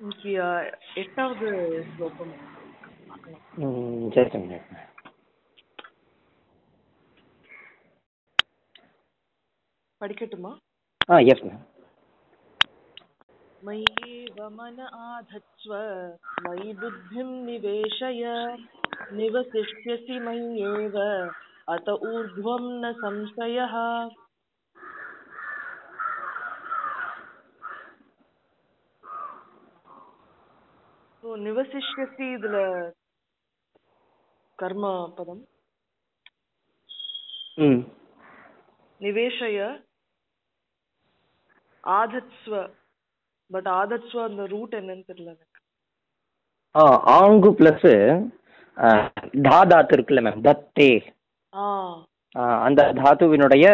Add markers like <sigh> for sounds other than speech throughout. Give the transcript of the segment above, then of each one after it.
இன்னைக்கு ஆ, எட்டாவது ஸ்லோகம் பார்க்கலாம் ம், சரி சரி படிக்கட்டுமா ஆ எஸ் மேம் मय्येव मन आधत्स्व मयि बुद्धिं निवेशय निवसिष्यसि मय्येव अत ऊर्ध्वं न संशयः ஸோ நிவசிஷ்யசி இதுல கர்ம பதம் நிவேஷய ஆதத்ஸ்வ பட் ஆதத்ஸ்வ அந்த ரூட் என்னன்னு தெரியல எனக்கு. ஆ ஆங்கு ப்ளஸ்ஸு தா தாத்து இருக்குல்ல மேம் தத்தே. அந்த தாத்துவினுடைய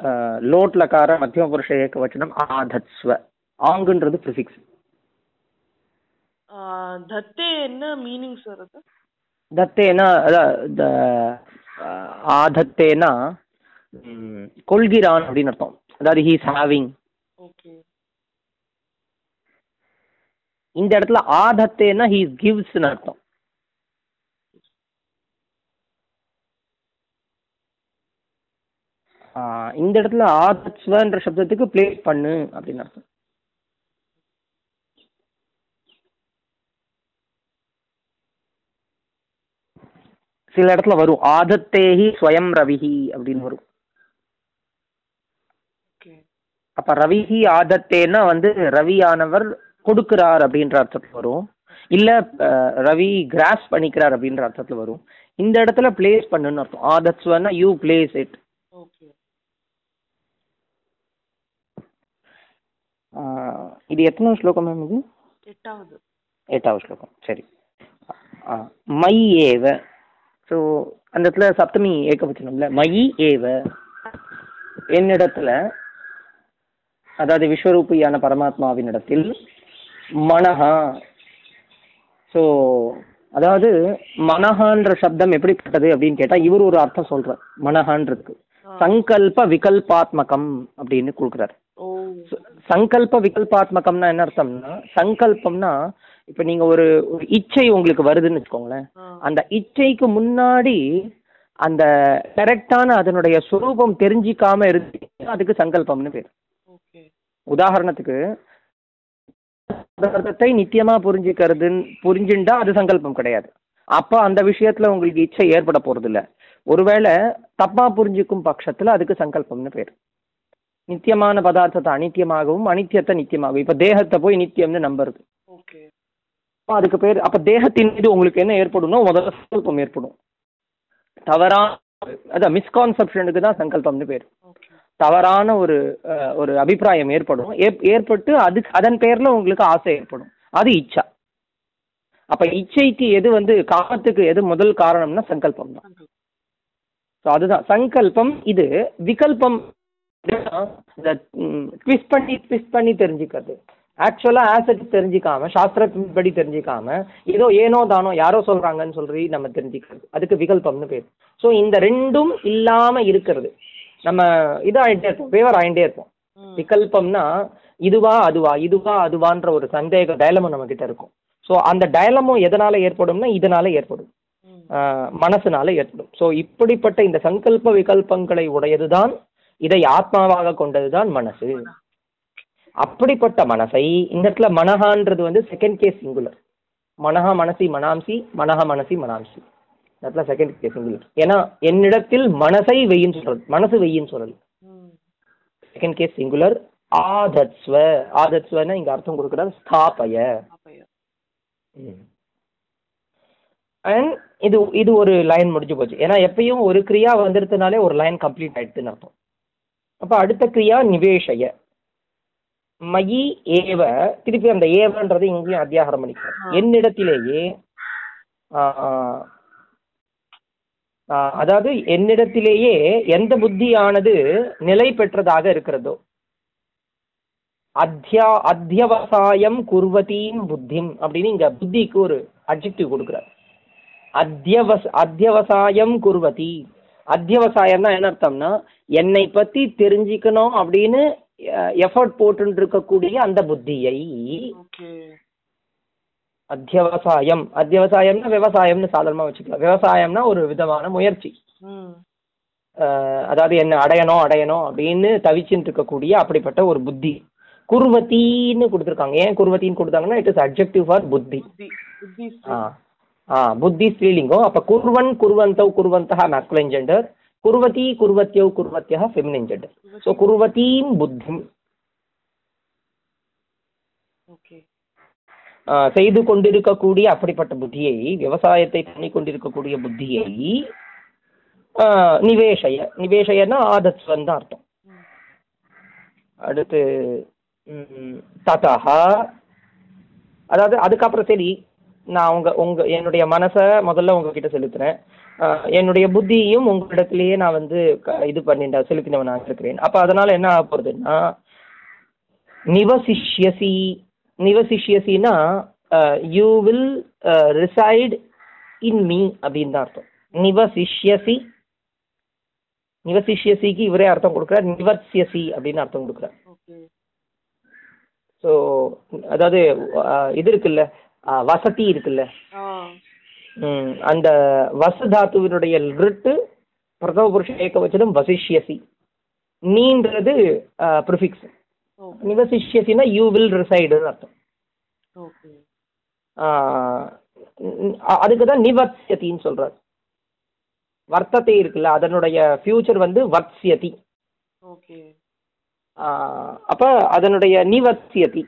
ஆ, லோட் லகார மத்தியம புருஷ ஏக வச்சனம் ஆதத்ஸ்வ ஆங்குன்றது ப்ரிஃபிக்ஸ் தத்தே என்ன மீனிங் சார் அது தத்தேனா ஆதத்தேனா கொள்கிறான் அப்படின்னு அர்த்தம் அதாவது ஹீஸ் ஹேவிங் ஓகே இந்த இடத்துல ஆதத்தேனா ஹீஸ் கிவ்ஸ்னு அர்த்தம் இந்த இடத்துல ஆதத்ஸ்வன்ற சப்தத்துக்கு பிளேஸ் பண்ணு அப்படின்னு அர்த்தம் சில இடத்துல வரும். ஆதத்தேஹி ஸ்வயம் ரவிஹி அப்படின்னு வரும். ஓகே. அப்ப ரவிஹி ஆதத்தேன்னா வந்து ரவியானவர் கொடுக்கிறார் அப்படின்ற அர்த்தத்துல வரும். இல்ல ரவி கிராஸ் பண்ணிக்கிறார் அப்படின்ற அர்த்தத்துல வரும். இந்த இடத்துல பிளேஸ் பண்ணுன்னு அர்த்தம். ஆதத்ஸ்வன்னா யூ பிளேஸ் இட் ஓகே. இது எத்தனை ஸ்லோகம் மேம் இது? எட்டாவது. எட்டாவது ஸ்லோகம். சரி. மயி ஏவ ஸோ அந்த இடத்துல சப்தமி ஏகவச்சனம்ல மயி ஏவ. என்னிடத்துல அதாவது விஸ்வரூபியான பரமாத்மாவினிடத்தில் மனஹா. ஸோ அதாவது மனஹான்ற சப்தம் எப்படிப்பட்டது அப்படின்னு கேட்டா இவர் ஒரு அர்த்தம் சொல்றார். மனஹான்றதுக்கு. சங்கல்ப விகல்பாத்மகம் அப்படின்னு கொடுக்குறாரு. சங்கல்ப விகல்பாத்மகம்னா என்ன அர்த்தம்னா சங்கல்பம்னா இப்ப நீங்க ஒரு ஒரு இச்சை உங்களுக்கு வருதுன்னு வச்சுக்கோங்களேன். அந்த இச்சைக்கு முன்னாடி அந்த கரெக்டான அதனுடைய சுரூபம் தெரிஞ்சிக்காம இருக்கு அதுக்கு சங்கல்பம்னு பேர். உதாரணத்துக்கு நித்தியமா புரிஞ்சுக்கிறதுன்னு புரிஞ்சுண்டா அது சங்கல்பம் கிடையாது. அப்ப அந்த விஷயத்துல உங்களுக்கு இச்சை ஏற்பட போறது இல்ல ஒருவேளை தப்பா புரிஞ்சுக்கும் பட்சத்துல அதுக்கு சங்கல்பம்னு பேர். நித்தியமான பதார்த்தத்தை அனித்தியமாகவும் அனித்தியத்தை நித்தியமாகவும். இப்ப தேகத்தை போய் நித்தியம்னு நம்புறது. அதுக்கு பேர் அப்ப தேகத்தின் மீது உங்களுக்கு என்ன ஏற்படும்னா முதல்ல சங்கல்பம் ஏற்படும். தவறா அதான் மிஸ்கான்செப்ஷனுக்கு தான் சங்கல்பம்னு பேர். தவறான ஒரு ஒரு அபிப்பிராயம் ஏற்படும். ஏற்பட்டு அதுக்கு அதன் பேர்ல உங்களுக்கு ஆசை ஏற்படும். அது இச்சா. அப்ப இச்சைக்கு எது வந்து காமத்துக்கு எது முதல் காரணம்னா சங்கல்பம் தான். ஸோ அதுதான். சங்கல்பம் இது. விகல்பம் ட்விஸ்ட் பண்ணி ட்விஸ்ட் பண்ணி தெரிஞ்சுக்கிறது. ஆக்சுவலா ஆசட் தெரிஞ்சுக்காம சாஸ்திரத்தின்படி தெரிஞ்சுக்காம ஏதோ ஏனோ தானோ யாரோ சொல்றாங்கன்னு சொல்லி நம்ம தெரிஞ்சுக்கிறது. அதுக்கு விகல்பம்னு பேர். ஸோ இந்த ரெண்டும் இல்லாம இருக்கிறது. நம்ம இதாகிட்டே இருப்போம் ஃபேவர் ஆகிட்டே இருப்போம். விகல்பம்னா இதுவா அதுவா இதுவா அதுவான்ற ஒரு சந்தேக டயலமும் நம்ம கிட்ட இருக்கும். ஸோ அந்த டயலமும் எதனால ஏற்படும்னா இதனால ஏற்படும். மனசுனால ஏற்படும். ஸோ இப்படிப்பட்ட இந்த சங்கல்ப விகல்பங்களை உடையதுதான் இதை ஆத்மாவாக கொண்டதுதான் மனசு. அப்படிப்பட்ட மனசை இந்த இடத்துல மனஹான்றது வந்து செகண்ட் கேஸ் சிங்குலர் மனஹா மனசி மனாம்சி மனஹ மனசி மனாம்சி. இந்த இடத்துல செகண்ட் கேஸ் சிங்குலர் ஏன்னா என்னிடத்தில் மனசை வெயின்னு சொல்றது மனசு வெயின்னு சொல்றது ம். செகண்ட் கேஸ் சிங்குலர் ஆதத்ஸ்வ. ஆதத்ஸ்வன்னா இங்க அர்த்தம் கொடுக்குறாரு ஸ்தாபய. அண்ட் இது இது ஒரு லைன் முடிஞ்சு போச்சு. ஏன்னா எப்பயும் ஒரு கிரியா வந்துருதுனாலே ஒரு லைன் கம்ப்ளீட் ஆயிடுதுன்னு அர்த்தம். அப்ப அடுத்த கிரியா நிவேஷய. மயி ஏவ திருப்பி அந்த ஏவன்றது இங்கேயும் அத்தியாகாரம் பண்ணிக்கிறேன். என்னிடத்திலேயே அதாவது என்னிடத்திலேயே எந்த புத்தியானது நிலை பெற்றதாக இருக்கிறதோ அத்தியா அத்தியவசாயம் குர்வதீம் புத்திம் அப்படின்னு இங்க புத்திக்கு ஒரு அட்ஜெக்டிவ் கொடுக்குறார். அத்தியவச அத்தியவசாயம் குர்வதி அத்தியவசாயம்னா என்ன அர்த்தம்னா என்னை பத்தி தெரிஞ்சுக்கணும் அப்படின்னு எஃபர்ட் போட்டு இருக்கக்கூடிய அந்த புத்தியை அத்தியவசாயம். அத்தியவசாயம்னா விவசாயம்னு சாதாரணமா வச்சுக்கலாம். விவசாயம்னா ஒரு விதமான முயற்சி. அதாவது என்ன அடையணும் அடையணும் அப்படின்னு தவிச்சுட்டு இருக்கக்கூடிய அப்படிப்பட்ட ஒரு புத்தி. குர்வத்தின்னு கொடுத்துருக்காங்க. ஏன் குர்வத்தின்னு கொடுத்தாங்கன்னா இட் இஸ் அப்ஜெக்டிவ் ஃபார் புத்தி. ஆ. புத்தி ஸ்ரீலிங்கம். அப்ப குர்வன் குர்வந்தௌ குர்வந்தः மேஸ்குலைன் ஜெண்டர் குர்வதி குர்வத்யௌ குர்வத்யः ஃபெமினின் ஜெண்டர் ஸோ குர்வதீம் புத்திம் செய்து கொண்டிருக்கக்கூடிய அப்படிப்பட்ட புத்தியை விவசாயத்தை பண்ணி கொண்டிருக்கக்கூடிய புத்தியை நிவேஷய நிவேஷயன்னா ஆதத்வன் தான் அர்த்தம் அடுத்து ம், ததஹா அதாவது அதுக்கப்புறம் சரி நான் உங்க உங்க என்னுடைய மனசை முதல்ல உங்ககிட்ட செலுத்துறேன். ஆஹ் என்னுடைய புத்தியையும் உங்களிடத்திலேயே நான் வந்து இது பண்ணிட்ட செலுத்தினவனாக இருக்கிறேன். அப்ப அதனால என்ன ஆக போறதுன்னா நிவசிஷ்யசி நிவசிஷ்யசின்னா you will reside in me அப்படின்னு தான் அர்த்தம். நிவசிஷ்யசி நிவசிஷ்யசிக்கு இவரே அர்த்தம் கொடுக்குறார் நிவர்சியசி அப்படின்னு அர்த்தம் கொடுக்குறார். ஸோ அதாவது இது இருக்குல்ல வசதி இருக்குல்ல. அந்த வசு தாத்துவினுடைய லிட்டு பிரதம புருஷ ஏகவச்சனம் வசிஷ்யசி. நீன்றது ப்ரிஃபிக்ஸ் நிவசிஷ்யசினா யூ வில் ரிசைடுன்னு அர்த்தம். அதுக்கு தான் நிவர்சியத்தின்னு சொல்றாரு. வர்த்தத்தை இருக்குல்ல அதனுடைய ஃபியூச்சர் வந்து ஆஹ், அப்ப அதனுடைய நிவர்சியதி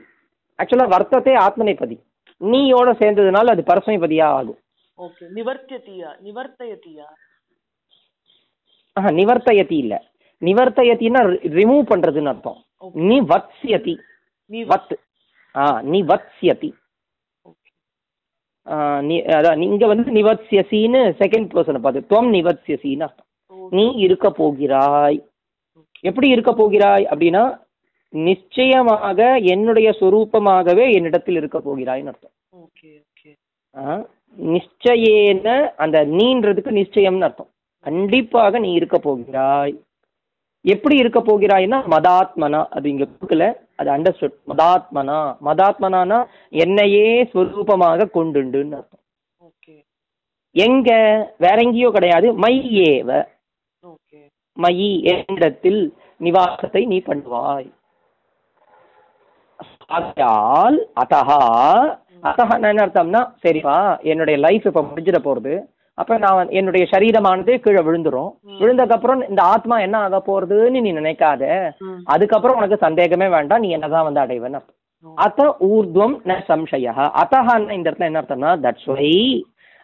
ஆக்சுவலாக வர்த்தத்தை ஆத்மனைபதி நீயோட சேர்ந்ததுனால அது பரஸ்மைபதியா ஆகும் ஓகே நிவர்த்தியதியா நிவர்த்தயதியா ஆஹா நிவர்த்தயதி இல்ல. நிவர்த்தயத்தின்னா ரிமூவ் பண்றதுன்னு அர்த்தம். நீ வத் ஆ நிவத்ஸ்யதி ஓகே. ஆ, நீ அதான் நீங்க வந்து நிவத்ஸ்யசின்னு செகண்ட் பர்சனை பார்த்து துவம் நிவத்ஸ்யசின்னு அர்த்தம். நீ இருக்க போகிறாய். எப்படி இருக்க போகிறாய் அப்படின்னா நிச்சயமாக என்னுடைய சொரூபமாகவே என்னிடத்தில் இருக்க போகிறாய்ன்னு அர்த்தம். Okay okay. நிச்சயேன அந்த நீன்றதுக்கு நிச்சயம்னு அர்த்தம். கண்டிப்பாக நீ இருக்க போகிறாய். எப்படி இருக்க போகிறாய்னா மதாத்மனா அது இங்க கொடுக்கல அது அண்டர்ஸ்டுட் மதாத்மனா. மதாத்மனானா என்னையே ஸ்வரூபமாக கொண்டுண்டுன்னு அர்த்தம். ஓகே. எங்க? வேற எங்கேயோ கிடையாது. மை ஏவ ஓகே. மயி என்னிடத்தில் நிவாசத்தை நீ பண்ணுவாய். ஆகையால் அத்தகா அத்தகா என்ன அர்த்தம்னா சரிப்பா என்னுடைய லைஃப் இப்போ முடிஞ்சிட போகிறது அப்போ நான் வந்து- என்னுடைய சரீரமானது கீழே விழுந்துரும். விழுந்ததுக்கப்புறம் இந்த ஆத்மா என்ன ஆக போகிறதுன்னு நீ நினைக்காத. அதுக்கப்புறம் உனக்கு சந்தேகமே வேண்டாம் நீ என்னதான் வந்து அர்த்தம் அத்த ஊர்துவம் ந சம்சய அத்தஹான்னா இந்த இடத்துல என்ன அர்த்தம்னா தட்ஸ் வை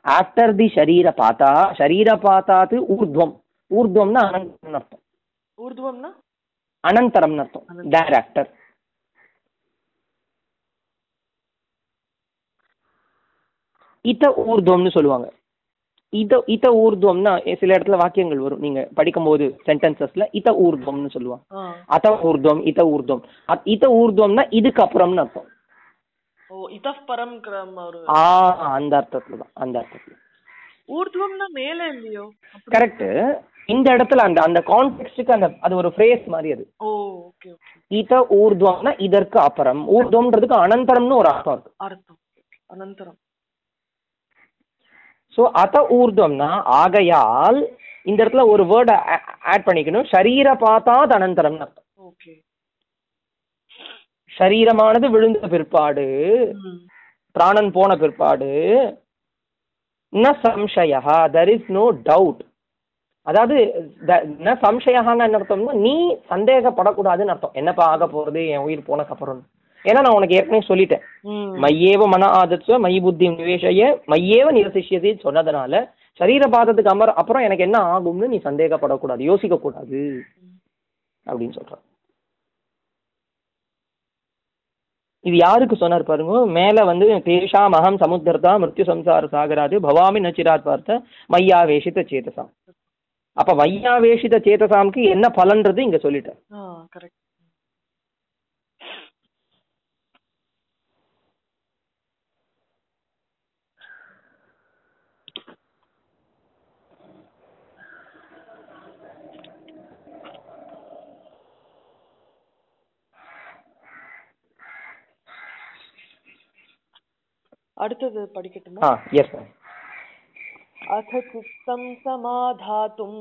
ஆஃப்டர் தி ஷரீர பாத்தா ஷரீர பாத்தாத்து ஊர்துவம். ஊர்துவம்னா அனந்தம்னு அர்த்தம். ஊர்துவம்னா? அனந்தரம்னு அர்த்தம். ஆஃப்டர் இத ஊர்துவம்னு சொல்லுவாங்க. இத இத ஊர்துவம்னா சில இடத்துல வாக்கியங்கள் வரும். நீங்க படிக்கும்போது சென்டென்சஸ்ல இத ஊர்துவம்னு சொல்லுவாங்க. அத ஊர்துவம் இத ஊர்துவம். இத ஊர்துவம்னா இதுக்கு அப்புறம்னு அர்த்தம். அந்த அர்த்தத்துல தான். அந்த அர்த்தத்துல. ஊர்துவம்னா மேல இல்லையோ? கரெக்ட் இந்த இடத்துல அந்த அந்த கான்டெக்ட்டுக்கு அந்த அது ஒரு ஃப்ரேஸ் மாதிரி அது. இத ஊர்துவம்னா இதற்கு அப்புறம். ஊர்துவம்ன்றதுக்கு அனந்தரம்னு ஒரு அர்த்தம் இருக்கு. அர்த்தம். அனந்தரம். ஸோ அத ஊர்துவம்னா ஆகையால் இந்த இடத்துல ஒரு வேர்டை ஆட் பண்ணிக்கணும். ஷரீர பார்த்தாது அனந்தரம்னு அர்த்தம். ஓகே. ஷரீரமானது விழுந்த பிற்பாடு பிராணன் போன பிற்பாடு ந சம்சயா தெர் இஸ் நோ டவுட் அதாவது ந சம்சயான்னு என்ன அர்த்தம்னா நீ சந்தேகப்படக்கூடாதுன்னு அர்த்தம். என்னப்பா ஆக போறது? என் உயிர் போனக்கு அப்புறம் ஏன்னா நான் உனக்கு ஏற்கனவே சொல்லிட்டேன். மையேவ மன ஆதத்வ மை புத்தி நிவேஷய மையேவ நிவசிஷ்யதி சொன்னதுனால சரீர பாதத்துக்கு அமர் அப்புறம் எனக்கு என்ன ஆகும்னு நீ சந்தேகப்படக்கூடாது யோசிக்க கூடாது அப்படின்னு சொல்றான். இது யாருக்கு சொன்னார் பாருங்க மேல வந்து தேஷாம் அகம் சமுத்திரதா மிருத்யு சம்சார சாகராது பவாமி நச்சிராத் பார்த்த மையாவேஷித சேதசாம். அப்ப மையாவேஷித சேதசாம்க்கு என்ன பலன்றது இங்க சொல்லிட்டேன் அடுத்தது படிக்கட்டுமா ஆ எஸ் மேம் अथ चित्तं समाधातुं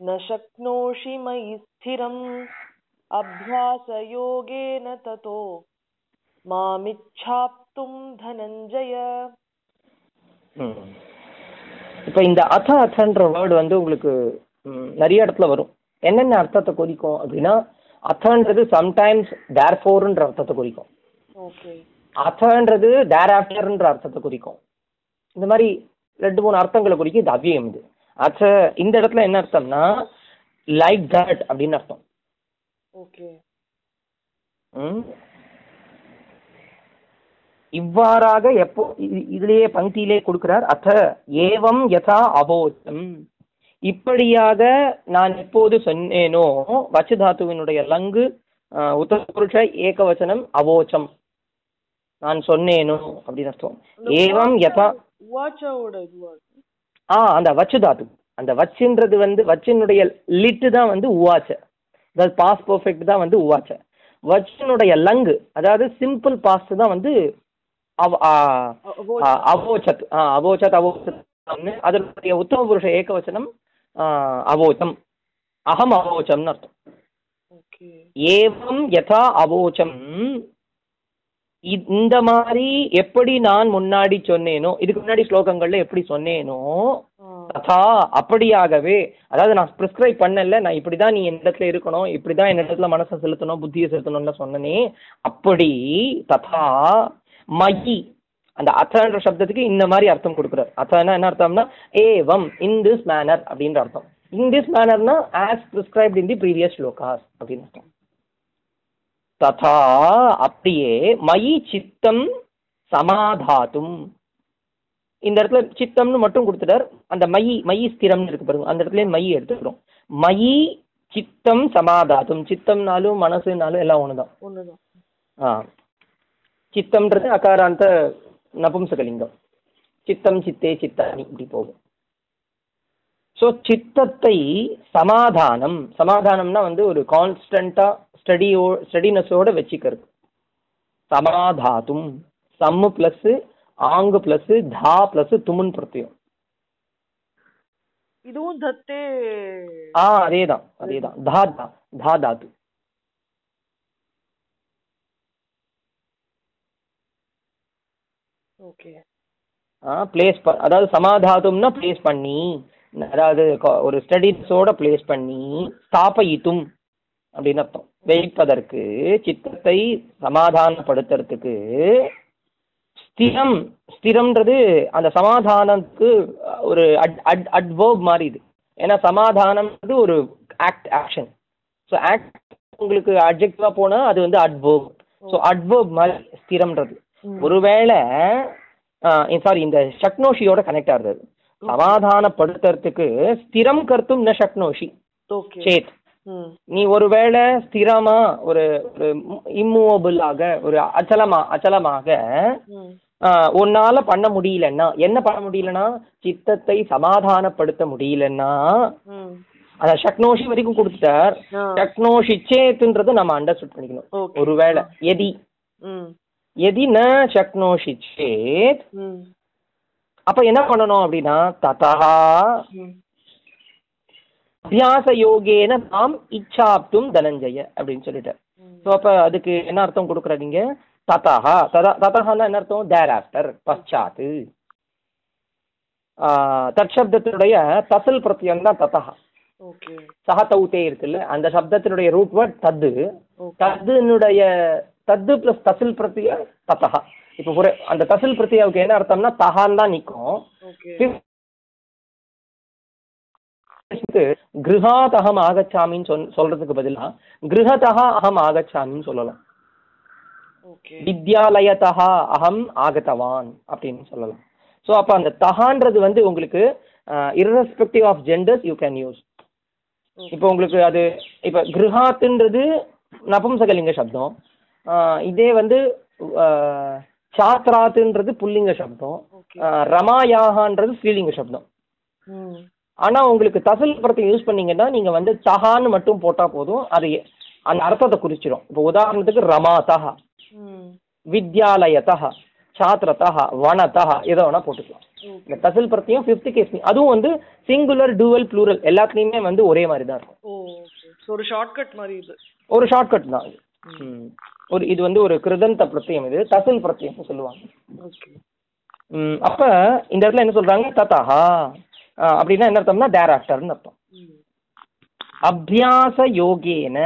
न शक्नोषि मयि स्थिरम् अभ्यासयोगेन ततो मामिच्छाप्तुं धनञ्जय ம் இப்போ இந்த அத அத்தன்ற வேர்டு வந்து உங்களுக்கு ம், நிறைய இடத்துல வரும் என்னென்ன அர்த்தத்தை குறிக்கும் அப்படின்னா அத்தன்றது சம்டைம்ஸ் தேர் ஃபோர்ன்ற அர்த்தத்தை குறிக்கும் ஓகே அத்தன்றது தேர் ஆஃப்டர்ன்ற அர்த்தத்தை குறிக்கும். இந்த மாதிரி ரெண்டு மூணு அர்த்தங்களை குறிக்கும். இது அவ்வியம் இது. அச்ச இந்த இடத்துல என்ன அர்த்தம்னா லைக் தட் அப்படின்னு அர்த்தம். ஓகே ம்? இவ்வாறாக எப்போ இது- இதுலயே பங்கியிலே கொடுக்கிறார். அத்த ஏவம் யதா அபோச்சம் இப்படியாக நான் எப்போது சொன்னேனோ வச்சு தாத்துவினுடைய லங்கு உத்தரபுருஷ ஏகவசனம் அவோச்சம். நான் சொன்னேனோ அப்படின்னு அர்த்தம். ஏவம் யதா ஆ அந்த வச்சு தாத்து. அந்த வச்சுன்றது வந்து வச்சினுடைய லிட்டு தான் வந்து உவாச்ச. அதாவது பாஸ் பர்ஃபெக்ட் தான் வந்து உவாச்ச. வச்சினுடைய லங்கு அதாவது சிம்பிள் பாஸ்ட் தான் வந்து அவோச்சத். அவோச்சத் அவோச்சத் அதனுடைய உத்தம புருஷ ஏகவசனம் ஆ, அவோச்சம். அகம் அவோச்சம்னு அர்த்தம். ஏவம் யதா அவோச்சம். இந்த மாதிரி எப்படி நான் முன்னாடி சொன்னேனோ இதுக்கு முன்னாடி ஸ்லோகங்கள்ல எப்படி சொன்னேனோ ததா அப்படியாகவே அதாவது நான் ப்ரிஸ்கிரைப் பண்ணல நான் இப்படி தான் நீ என் இடத்துல இருக்கணும் இப்படி தான் என் இடத்துல மனசை செலுத்தணும் புத்தியை செலுத்தணும்னு சொன்னனே அப்படி ததா மயி அந்த அத்தன்ற சப்தத்துக்கு இந்த மாதிரி அர்த்தம் கொடுக்குறார். அத்தனா என்ன அர்த்தம்னா ஏவம் இன் திஸ் மேனர் அப்படின்ற அர்த்தம். In this மேனர்னா as prescribed in the previous slokas அப்படின்னு அர்த்தம். ததா அப்படியே மயி சித்தம் சமாதாத்தும். இந்த இடத்துல சித்தம்னு மட்டும் கொடுத்துட்டார். அந்த மயி மயி ஸ்திரம்னு இருக்கு பாருங்க. அந்த இடத்துல மயி எடுத்துக்கிறோம். மயி சித்தம் சமாதாத்தும். சித்தம்னாலும் மனசுனாலும் எல்லாம் ஒன்று தான் ஒண்ணுதான். ஆ. சித்தம்ன்றது அகாராந்த நபும்சகலிங்கம். சித்தம் சித்தே சித்தானி இப்படி போகும். ஸோ சித்தத்தை சமாதானம். சமாதானம்னா வந்து ஒரு கான்ஸ்டண்ட்டாக ஸ்டடியோ ஸ்டடினஸோட வச்சுக்கிறது. சமாதாத்தும் சம்மு ப்ளஸ்ஸு ஆங்கு ப்ளஸ்ஸு தா ப்ளஸ்ஸு துமுன் பிரத்யம் இதுவும் தத்தே ஆ அதே தான் அதே தான் தா தா தா தாத்து. ஓகே. பிளேஸ் ப அதாவது சமாதாதும்னா பிளேஸ் பண்ணி அதாவது ஒரு ஸ்டடீஸோட பிளேஸ் பண்ணி ஸ்தாபயித்தும் அப்படின்னு அர்த்தம். வைப்பதற்கு சித்தத்தை சமாதானப்படுத்துறதுக்கு ஸ்திரம் ஸ்திரம்ன்றது அந்த சமாதானத்துக்கு ஒரு அட் அட் அட்வர்ப் மாதிரி இது. ஏன்னா சமாதானம்ன்றது ஒரு ஆக்ட் ஆக்ஷன் ஸோ ஆக்ட் உங்களுக்கு அட்ஜெக்டிவாக போனால் அது வந்து அட்வர்ப் ஸோ அட்வர்ப் மாதிரி ஸ்திரம்ன்றது. ஒருவேளை சாரி இந்த சக்னோஷியோட கனெக்ட் ஆகுது. சமாதானப்படுத்துறதுக்கு ஸ்திரம் கர்த்தும் ந சக்னோஷி ஓகே. சேத். நீ ஒருவேளை ஸ்திரமா ஒரு ஒரு இம்மூவபிள் ஆக ஒரு அச்சலமா அச்சலமாக உன்னால பண்ண முடியலன்னா என்ன பண்ண முடியலன்னா சித்தத்தை சமாதானப்படுத்த முடியலன்னா ம். அந்த சக்னோஷி வரைக்கும் கொடுத்துட்டார். சக்னோஷி சேத்துன்றதை நம்ம அண்டர்ஸ்டுட் பண்ணிக்கணும். ஒருவேளை எதி. எதி ந சக்னோஷி சேத் அப்ப என்ன பண்ணணும் அப்படின்னா ததா அபியாச யோகேன நாம் இச்சாப்தும் தனஞ்சய அப்படின்னு சொல்லிட்டார் ம். ஸோ அப்ப அதுக்கு என்ன அர்த்தம் கொடுக்குறீங்க ததா ததா ததஹான்னா என்ன அர்த்தம்? தேர் ஆஃப்டர் பశ్చాத்து தற்சப்தத்தினுடைய தசல் பிரத்யம் தான் ததா சஹ தௌத்தே இருக்குல்ல அந்த சப்தத்தினுடைய ரூட் வேர்ட் தத்து. தத்துனுடைய தத்து பிளஸ் தசில் பிரத்ய ததா இப்போ ஒரு அந்த தசில் பிரத்யாவுக்கு என்ன அர்த்தம்னா தஹான் தான் நிற்கும் ஓகே கிருஹாத் அகம் ஆகச்சாமின்னு சொல் சொல்றதுக்கு பதிலா கிருஹதா அகம் ஆகச்சாமின்னு சொல்லலாம். வித்யாலயதா அகம் ஆகதவான் அப்படின்னு சொல்லலாம். ஸோ அப்போ அந்த தஹான்றது வந்து உங்களுக்கு irrespective of genders you can use இப்போ உங்களுக்கு அது இப்போ கிருஹாத்துன்றது நபும்சகலிங்க சப்தம். இதே வந்து சாத்ராத்துன்றது புல்லிங்க சப்தம். ரமாயாகான்றது ஸ்ரீலிங்க சப்தம். ம் ஆனா உங்களுக்கு தசல் படத்தை யூஸ் பண்ணீங்கன்னா நீங்க வந்து தஹான்னு மட்டும் போட்டா போதும். அது அந்த அர்த்தத்தை குறிச்சிடும் இப்போ உதாரணத்துக்கு ரமாதா ம். வித்யாலயதா சாத்திரதா வனதா எதை வேணா போட்டுக்கலாம். இந்த தசில் பிரத்தியம் ஃபிஃப்த் கேஸ் அதுவும் வந்து சிங்குலர் டூவல் ப்ளூரல் எல்லாத்துலேயுமே வந்து ஒரே மாதிரி தான் இருக்கும். ஒரு ஷார்ட்கட் மாதிரி இது. ஒரு ஷார்ட்கட் தான் இது. ம். ஒரு இது வந்து ஒரு கிருதந்த பிரத்தியம் இது தசில் பிரத்தியம் சொல்லுவாங்க. அப்ப இந்த இடத்துல என்ன சொல்றாங்க? ததா ஆ, அப்படின்னா என்ன அர்த்தம்னா தேர் ஆஃப்டர்னு அர்த்தம். அபியாச யோகேன.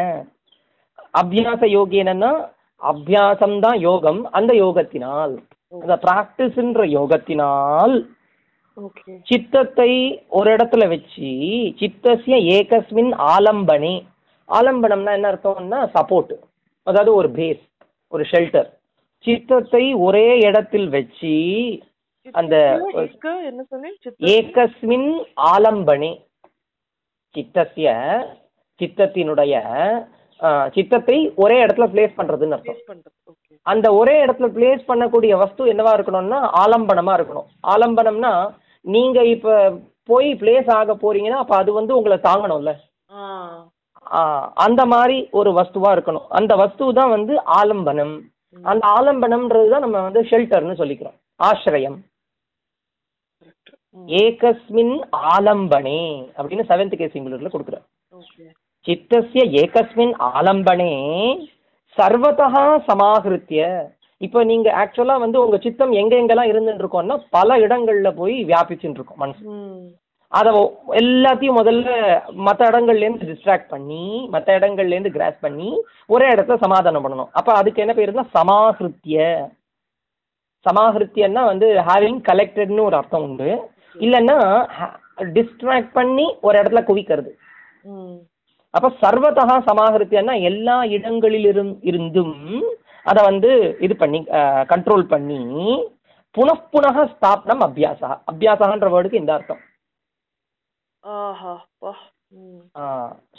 அபியாச யோகேனன்னா அபியாசம் தான் யோகம் அந்த யோகத்தினால். அந்த பிராக்டிஸ்ன்ற யோகத்தினால் சித்தத்தை ஒரு இடத்துல வச்சு சித்தசிய ஏகஸ்மின் ஆலம்பனே. ஆலம்பனம்னா என்ன அர்த்தம்னா சப்போர்ட் அதாவது ஒரு பேஸ் ஒரு ஷெல்டர் சித்தத்தை ஒரே இடத்தில் வச்சு அந்த ஏகஸ்மின் ஆலம்பனே சித்தசிய சித்தத்தினுடைய சித்தத்தை ஒரே இடத்துல பிளேஸ் பண்றதுன்னு அர்த்தம். அந்த ஒரே இடத்துல பிளேஸ் பண்ணக்கூடிய வஸ்து என்னவா இருக்கணும்னா ஆலம்பனமா இருக்கணும். ஆலம்பனம்னா நீங்க இப்ப போய் பிளேஸ் ஆக போறீங்கன்னா அப்ப அது வந்து உங்களை தாங்கணும்ல. அந்த மாதிரி ஒரு வஸ்துவா இருக்கணும். அந்த வஸ்து தான் வந்து ஆலம்பனம். அந்த ஆலம்பனம்ன்றது தான் நம்ம வந்து ஷெல்டர்னு சொல்லிக்கிறோம். ஆசிரயம். ஏகஸ்மின் ஆலம்பனே அப்படின்னு செவன்த் கே சிங்குலர்ல கொடுக்குறேன் ஓகே. சித்தஸ்ய ஏகஸ்மின் ஆலம்பனே சர்வதா சமாகிருத்திய இப்போ நீங்க ஆக்சுவலா வந்து உங்க சித்தம் எங்க எங்கெல்லாம் இருந்துட்டு இருக்கோம்னா பல இடங்கள்ல போய் வியாபிச்சுட்டு இருக்கோம் மனசு அதை எல்லாத்தையும் முதல்ல மற்ற இடங்கள்லேருந்து டிஸ்ட்ராக்ட் பண்ணி மற்ற இடங்கள்லேருந்து கிராஸ் பண்ணி ஒரே இடத்துல சமாதானம் பண்ணணும். அப்போ அதுக்கு என்ன பேருன்னா சமாஹிருத்திய சமாஹிருத்தியன்னா வந்து ஹேவிங் கலெக்டட்னு ஒரு அர்த்தம் உண்டு. இல்லைன்னா டிஸ்ட்ராக்ட் பண்ணி ஒரு இடத்துல குவிக்கிறது. அப்போ சர்வதா சமாஹிருத்தியன்னா எல்லா இடங்களிலிரும் இருந்தும் அதை வந்து இது பண்ணி கண்ட்ரோல் பண்ணி புனఃப்புனக ஸ்தாபனம் அபியாசா. அபியாசகான்ற வேர்டுக்கு இந்த அர்த்தம்.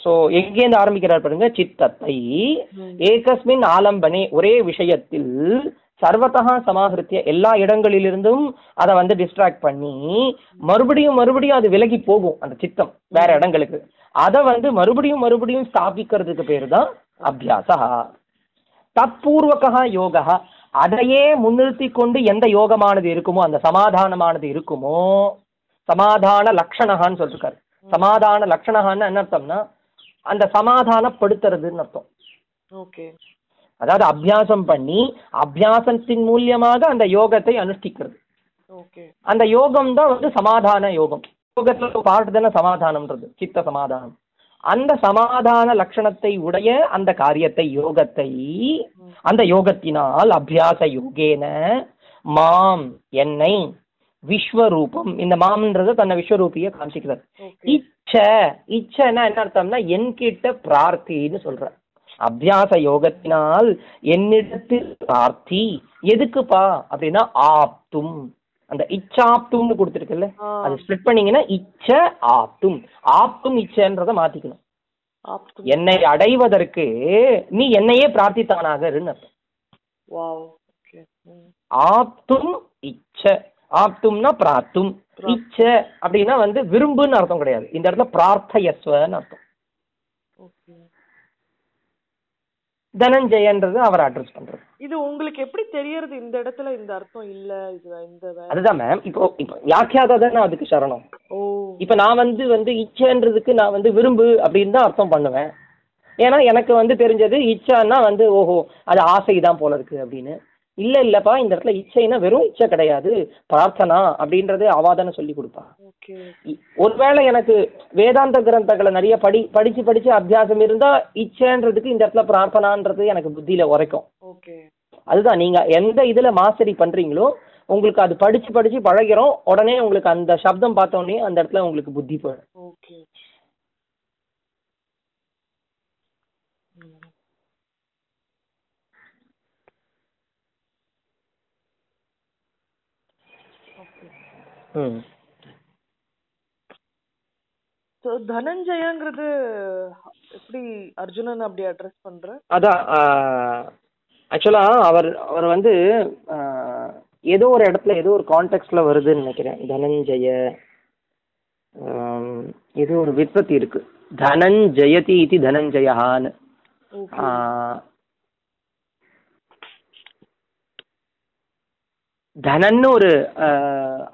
ஸோ எங்கேருந்து ஆரம்பிக்கிறார் பாருங்க சித்தத்தை. ஏகஸ்மின் ஆலம்பனே ஒரே விஷயத்தில் சர்வத்தகா சமாகிருத்திய எல்லா இடங்களிலிருந்தும் அதை வந்து டிஸ்ட்ராக்ட் பண்ணி மறுபடியும் மறுபடியும் அது விலகி போகும் அந்த சித்தம் வேற இடங்களுக்கு. அதை வந்து மறுபடியும் மறுபடியும் ஸ்தாபிக்கிறதுக்கு பேர் தான் அபியாசா. தற்பூர்வகா யோகா அதையே முன்னிறுத்தி கொண்டு எந்த யோகமானது இருக்குமோ அந்த சமாதானமானது இருக்குமோ சமாதான லக்ஷணகான்னு சொல்லிருக்காரு. சமாதான லக்ஷணகான்னு என்ன அர்த்தம்னா அந்த சமாதானப்படுத்துறதுன்னு அர்த்தம். ஓகே. அதாவது அபியாசம் பண்ணி அபியாசத்தின் மூலியமாக அந்த யோகத்தை அனுஷ்டிக்கிறது. ஓகே. அந்த யோகம் தான் வந்து சமாதான யோகம். யோகத்துல பார்ட் தானே சமாதானம்ன்றது சித்த சமாதானம். அந்த சமாதான லட்சணத்தை உடைய அந்த காரியத்தை யோகத்தை அந்த யோகத்தினால் அபியாச யோகேன மாம் என்னை விஸ்வரூபம். இந்த மாம்ன்றது தன்னை விஸ்வரூபிய காமிச்சிக்கிறார் இச்ச இச்சன்னா என்ன அர்த்தம்னா என்கிட்ட பிரார்த்தின்னு சொல்ற. அபியாச யோகத்தினால் என்னிடத்தில் பிரார்த்தி எதுக்குப்பா அப்படின்னா ஆப்தும். அந்த இச்சாப்தும்னு கொடுத்துருக்குல்ல? அது ஸ்ப்ளிட் பண்ணீங்கன்னா இச்ச ஆப்தும். ஆப்தும் இச்சன்றதை மாத்திக்கணும். என்னை அடைவதற்கு நீ என்னையே பிரார்த்தித்தானாக ம். ஆப்தும் இச்ச. ஆப்தும்னா பிரார்த்தும் இச்ச அப்படின்னா வந்து விரும்புன்னு அர்த்தம் கிடையாது. இந்த இடத்துல பிரார்த்தயஸ்வன்னு அர்த்தம் ஓகே தனஞ்சயன்றது அவர் அட்ரஸ் பண்றது. இது உங்களுக்கு எப்படி தெரியறது இந்த இடத்துல இந்த அர்த்தம் இல்ல? இது இந்த அதுதான் மேம் இப்போ இப்போ வியாக்கியாதா தானே அதுக்கு சரணம். ஓ. இப்போ நான் வந்து வந்து இச்சன்றதுக்கு நான் வந்து விரும்பு அப்படின்னு தான் அர்த்தம் பண்ணுவேன். ஏன்னா எனக்கு வந்து தெரிஞ்சது இச்சான்னா வந்து ஓஹோ அது ஆசை தான் போல இருக்கு அப்படின்னு. இல்ல இல்லப்பா இந்த இடத்துல இச்சைனா வெறும் இச்சை கிடையாது. பிரார்த்தனா அப்படின்றது அவாதான சொல்லி கொடுப்பா. ஒருவேளை எனக்கு வேதாந்த கிரந்தங்களை நிறைய படி படிச்சு படிச்சு அபியாசம் இருந்தா இச்சைன்றதுக்கு இந்த இடத்துல பிரார்த்தனான்றது எனக்கு புத்தியில உரைக்கும். ஓகே. அதுதான் நீங்க எந்த இதுல மாஸ்டரி பண்றீங்களோ உங்களுக்கு அது படிச்சு படிச்சு பழகிறோம் உடனே உங்களுக்கு அந்த சப்தம் பார்த்த உடனே அந்த இடத்துல உங்களுக்கு புத்தி போயிடும். ஸோ தனஞ்சயங்கிறது எப்படி அர்ஜுனன் அப்படி அட்ரஸ் பண்ற அதான் ஆக்சுவலா அவர் அவர் வந்து ஏதோ ஒரு இடத்துல ஏதோ ஒரு கான்டெக்ட்ல வருதுன்னு நினைக்கிறேன் தனஞ்சய ஏதோ ஒரு விற்பத்தி இருக்கு தனஞ்சயதி இது தனஞ்சயான்னு ஓகே ஆ, தனன்னு ஒரு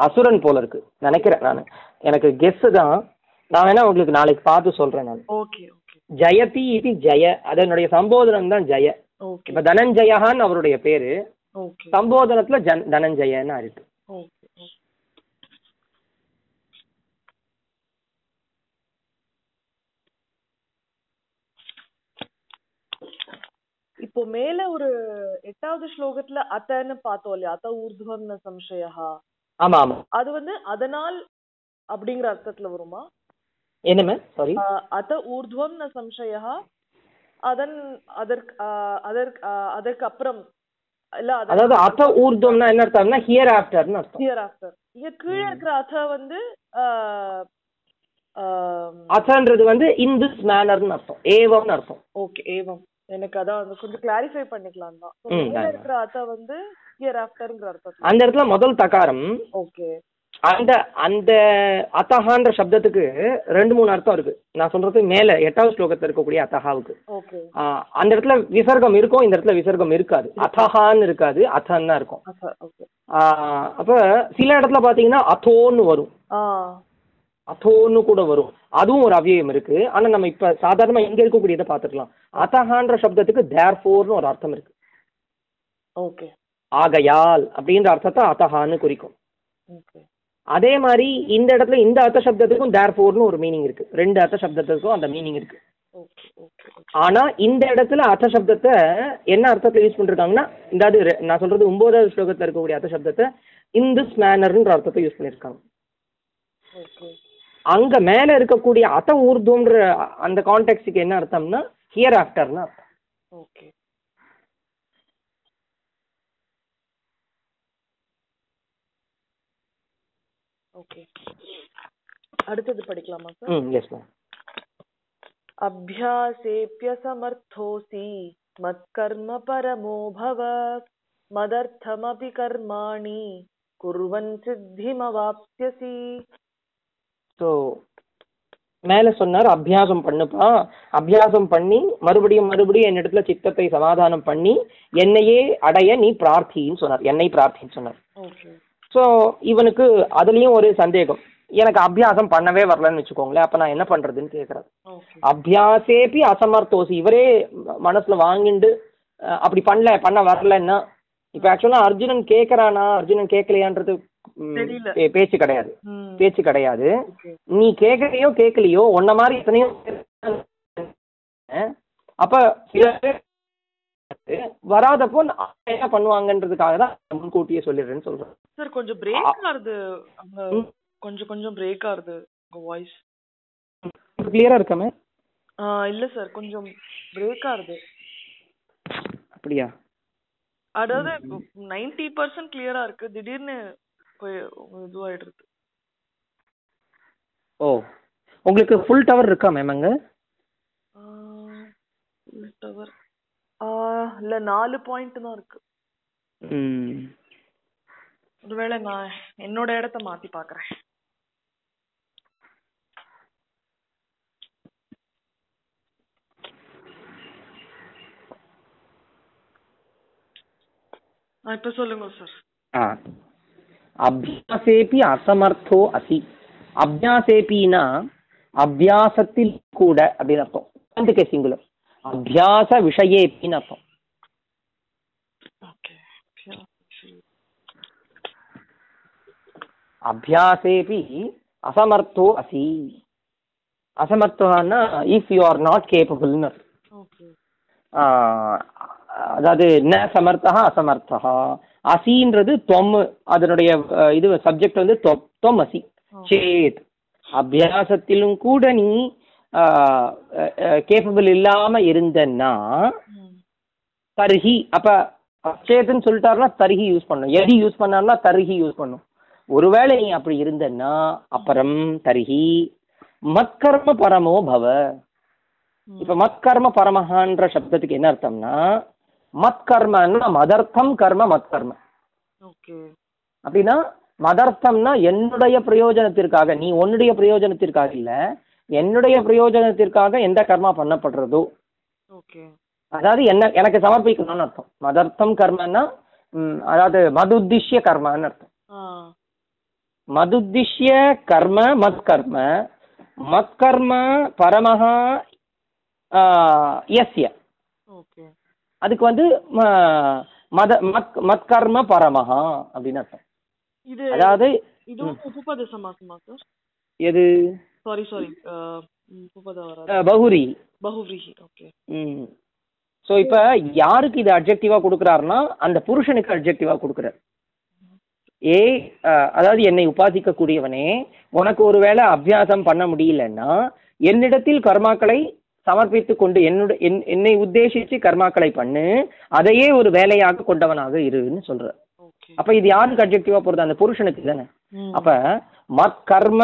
அசுரன் போல இருக்கு. நினைக்கிறேன் நான். எனக்கு கெஸ் தான். நான் வேணா உங்களுக்கு நாளைக்கு பார்த்து சொல்றேன் நான். ஜெயதி இது ஜெய. அதனுடைய சம்போதனம் தான் ஜெய. இப்ப தனஞ்சயகான்னு அவருடைய பேரு. சம்போதனத்துல ஜன் தனஞ்சயன்னு இருக்கு ஓகே ஓகே இப்போ மேல ஒரு எட்டாவது ஸ்லோகத்துல அத்தன்னு பார்த்தோம் இல்லையா? அத்த ஊர்துவம்னு சம்சயா ஆமா ஆமா. அது வந்து அதனால் அப்படிங்கிற அர்த்தத்துல வருமா? என்ன சாரி அத ஊர்துவம் ந சம்சயா அதன் அதற்கு அதற்கு அதற்கு அப்புறம் இல்ல அதாவது அத்த ஊர்துவம்னா என்ன அர்த்தம்னா ஹியர் ஆஃப்டர்னு அர்த்தம். ஹியர் ஆஃப்டர் இங்க கீழே இருக்கிற அத வந்து அத்தன்றது வந்து இன் திஸ் மேனர்னு அர்த்தம். ஏவம்னு அர்த்தம். ஓகே ஏவம். எனக்கு அதான் வந்து கொஞ்சம் கிளாரிஃபை பண்ணிக்கலாம் தான். இருக்கிற அத வந்து ஹியர் ஆஃப்டர்ங்கிற அர்த்தம் அந்த இடத்துல முதல் தகாரம். ஓகே அந்த அந்த அத்தஹான்ற சப்தத்துக்கு ரெண்டு மூணு அர்த்தம் இருக்கு. நான் சொல்றது மேல எட்டாவது ஸ்லோகத்துல இருக்கக்கூடிய அத்தஹாவுக்கு. அந்த இடத்துல விசர்க்கம் இருக்கும் இந்த இடத்துல விசர்க்கம் இருக்காது. அத்தஹான்னு இருக்காது அத்தன் தான் இருக்கும் அப்ப சில இடத்துல பாத்தீங்கன்னா அத்தோன்னு வரும். அத்தோன்னு கூட வரும். அதுவும் ஒரு அவ்யயம் இருக்கு. ஆனா நம்ம இப்ப சாதாரணமா இங்க இருக்கக்கூடியதை பார்த்துக்கலாம். அத்தஹான்ற சப்தத்துக்கு தேர்ஃபோர்னு ஒரு அர்த்தம் இருக்கு. ஓகே. ஆகையால் அப்படின்ற அர்த்தத்தை அத்தஹான்னு குறிக்கும். அதே மாதிரி இந்த இடத்துல இந்த அர்த்த சப்தத்துக்கும் தேர்ஃபோர்னு ஒரு மீனிங் இருக்கு. ரெண்டு அர்த்த சப்தத்துக்கும் அந்த மீனிங் இருக்கு. ஆனா இந்த இடத்துல அர்த்த சப்தத்தை என்ன அர்த்தத்துல யூஸ் பண்ணிருக்காங்கன்னா இந்த நான் சொல்றது ஒன்பதாவது ஸ்லோகத்துல இருக்கக்கூடிய அர்த்த சப்தத்தை இன் திஸ் மேனர்ன்ற அர்த்தத்தை யூஸ் பண்ணிருக்காங்க. அங்க மேல இருக்கக்கூடிய அத ஊர்துன்ற அந்த கான்டெக்ட்க்கு என்ன அர்த்தம்னா ஹியர் ஆஃப்டர்னா ஓகே. ஓகே. அடுத்தது படிக்கலாமா சார் ம் எஸ் மேம் அபியாசேப்ய சமர்த்தோசி மத்கர்ம பரமோ பவ மதர்த்தமபி கர்மாணி குர்வன் சித்திமவாப்ஸ்யசி ஸோ மேலே சொன்னார் அபியாசம் பண்ணுப்பா. அபியாசம் பண்ணி மறுபடியும் மறுபடியும் என்னிடத்துல சித்தத்தை சமாதானம் பண்ணி என்னையே அடைய நீ பிரார்த்தின்னு சொன்னார். என்னை பிரார்த்தின்னு சொன்னார். ஸோ இவனுக்கு அதுலேயும் ஒரு சந்தேகம். எனக்கு அபியாசம் பண்ணவே வரலன்னு வச்சுக்கோங்களேன். அப்போ நான் என்ன பண்ணுறதுன்னு கேட்குறாரு அபியாசேபி அசமர்த்தோசி. இவரே மனசுல வாங்கிண்டு அப்படி பண்ணல பண்ண வரலன்னா இப்போ ஆக்சுவலாக அர்ஜுனன் கேட்குறானா அர்ஜுனன் கேட்கலையான்றது பேச்சு கிடையாது. பேச்சு கிடையாது. நீ கேட்கலையோ கேட்கலையோ உன்ன மாதிரி எத்தனையோ அப்ப வராதப்போ என்ன பண்ணுவாங்கன்றதுக்காக தான் முன்கூட்டியே சொல்லிடுறேன்னு சொல்றேன். சார் கொஞ்சம் பிரேக் ஆகுது. கொஞ்சம் கொஞ்சம் பிரேக் ஆகுது உங்க வாய்ஸ் கிளியரா இருக்காமே இல்ல சார் கொஞ்சம் பிரேக் ஆகுது. அப்படியா? அதாவது நைன்டி பர்சன்ட் கிளியரா இருக்கு. திடீர்னு இதுவாயிடுது ஓ உங்களுக்கு ஃபுல் டவர் இருக்கா மேம் அங்க? டவர் இல்ல நாலு பாயிண்ட் தான் இருக்கு. ம். ஒருவேளை நான் என்னோட இடத்த மாத்தி பாக்குறேன். இப்ப சொல்லுங்க சார் ஆ. அபியாசேபி அசமர்த்தோ அசி அபியாசேபினா அபியாசத்தில் கூட அப்படின்னு அர்த்தம் கே சிங்குலர் அபியாச விஷயேபின்னு அர்த்தம் ஓகே அபியாசேபி அசமர்த்தோ அசி அசமர்த்தோன்னா இஃப் யூ ஆர் நாட் கேப்பபிள்னு ஓகே அதாவது ந சமர்த்தா அசமர்த்தா அசின்றது தொம் அதனுடைய இது சப்ஜெக்ட் வந்து தொம் தொம் அசி. சேத். அபியாசத்திலும் கூட நீ கேப்பபிள் இல்லாம இருந்தன்னா தர்ஹி அப்ப அச்சேத்துன்னு சொல்லிட்டாருன்னா தர்ஹி யூஸ் பண்ணும். எதி யூஸ் பண்ணாருன்னா தர்ஹி யூஸ் பண்ணும். ஒருவேளை நீ அப்படி இருந்தன்னா அப்புறம் தர்ஹி மத்கர்ம பரமோ பவ. இப்ப மத்கர்ம பரமஹான்ற சப்தத்துக்கு என்ன அர்த்தம்னா மத்கர்மன்னா மதர்த்தம் கர்ம மத்கர்ம. ஓகே. அப்படின்னா மதர்த்தம்னா என்னுடைய பிரயோஜனத்திற்காக நீ உன்னுடைய பிரயோஜனத்திற்காக இல்ல என்னுடைய பிரயோஜனத்திற்காக எந்த கர்மா பண்ணப்படுறதோ. அதாவது என்ன எனக்கு சமர்ப்பிக்கணும்னு அர்த்தம். மதர்த்தம் கர்மன்னா அதாவது மதுத்திஷ்ய கர்மான்னு அர்த்தம். ஆ. மதுத்திஷ்ய கர்ம மத்கர்ம மத்கர்ம பரமஹ ஆ, யஸ்ய. ஓகே அதுக்கு வந்து மத மத் மத்கர்ம பரமஹா அப்படின்னு அர்த்தம். இது அதாவது இதுவும் உபபத சமாசமா சார்? எது? சாரி சாரி பகுரி. பகுவிரிஹி ஓகே ம். ஸோ இப்போ யாருக்கு இது அப்ஜெக்டிவாக கொடுக்குறாருன்னா அந்த புருஷனுக்கு அப்ஜெக்டிவாக கொடுக்குறாரு. ஏ அதாவது என்னை உபாசிக்கக்கூடியவனே உனக்கு ஒருவேளை அபியாசம் பண்ண முடியலன்னா என்னிடத்தில் கர்மாக்களை சமர்ப்பித்து கொண்டு என்னுடைய என் என்னை உத்தேசித்து கர்மாக்களை பண்ணு அதையே ஒரு வேலையாக கொண்டவனாக இருன்னு சொல்றார். ஓகே. அப்ப இது யாருக்கு அப்ஜெக்டிவா போறது? அந்த புருஷனுக்கு தானே. அப்ப மத் கர்ம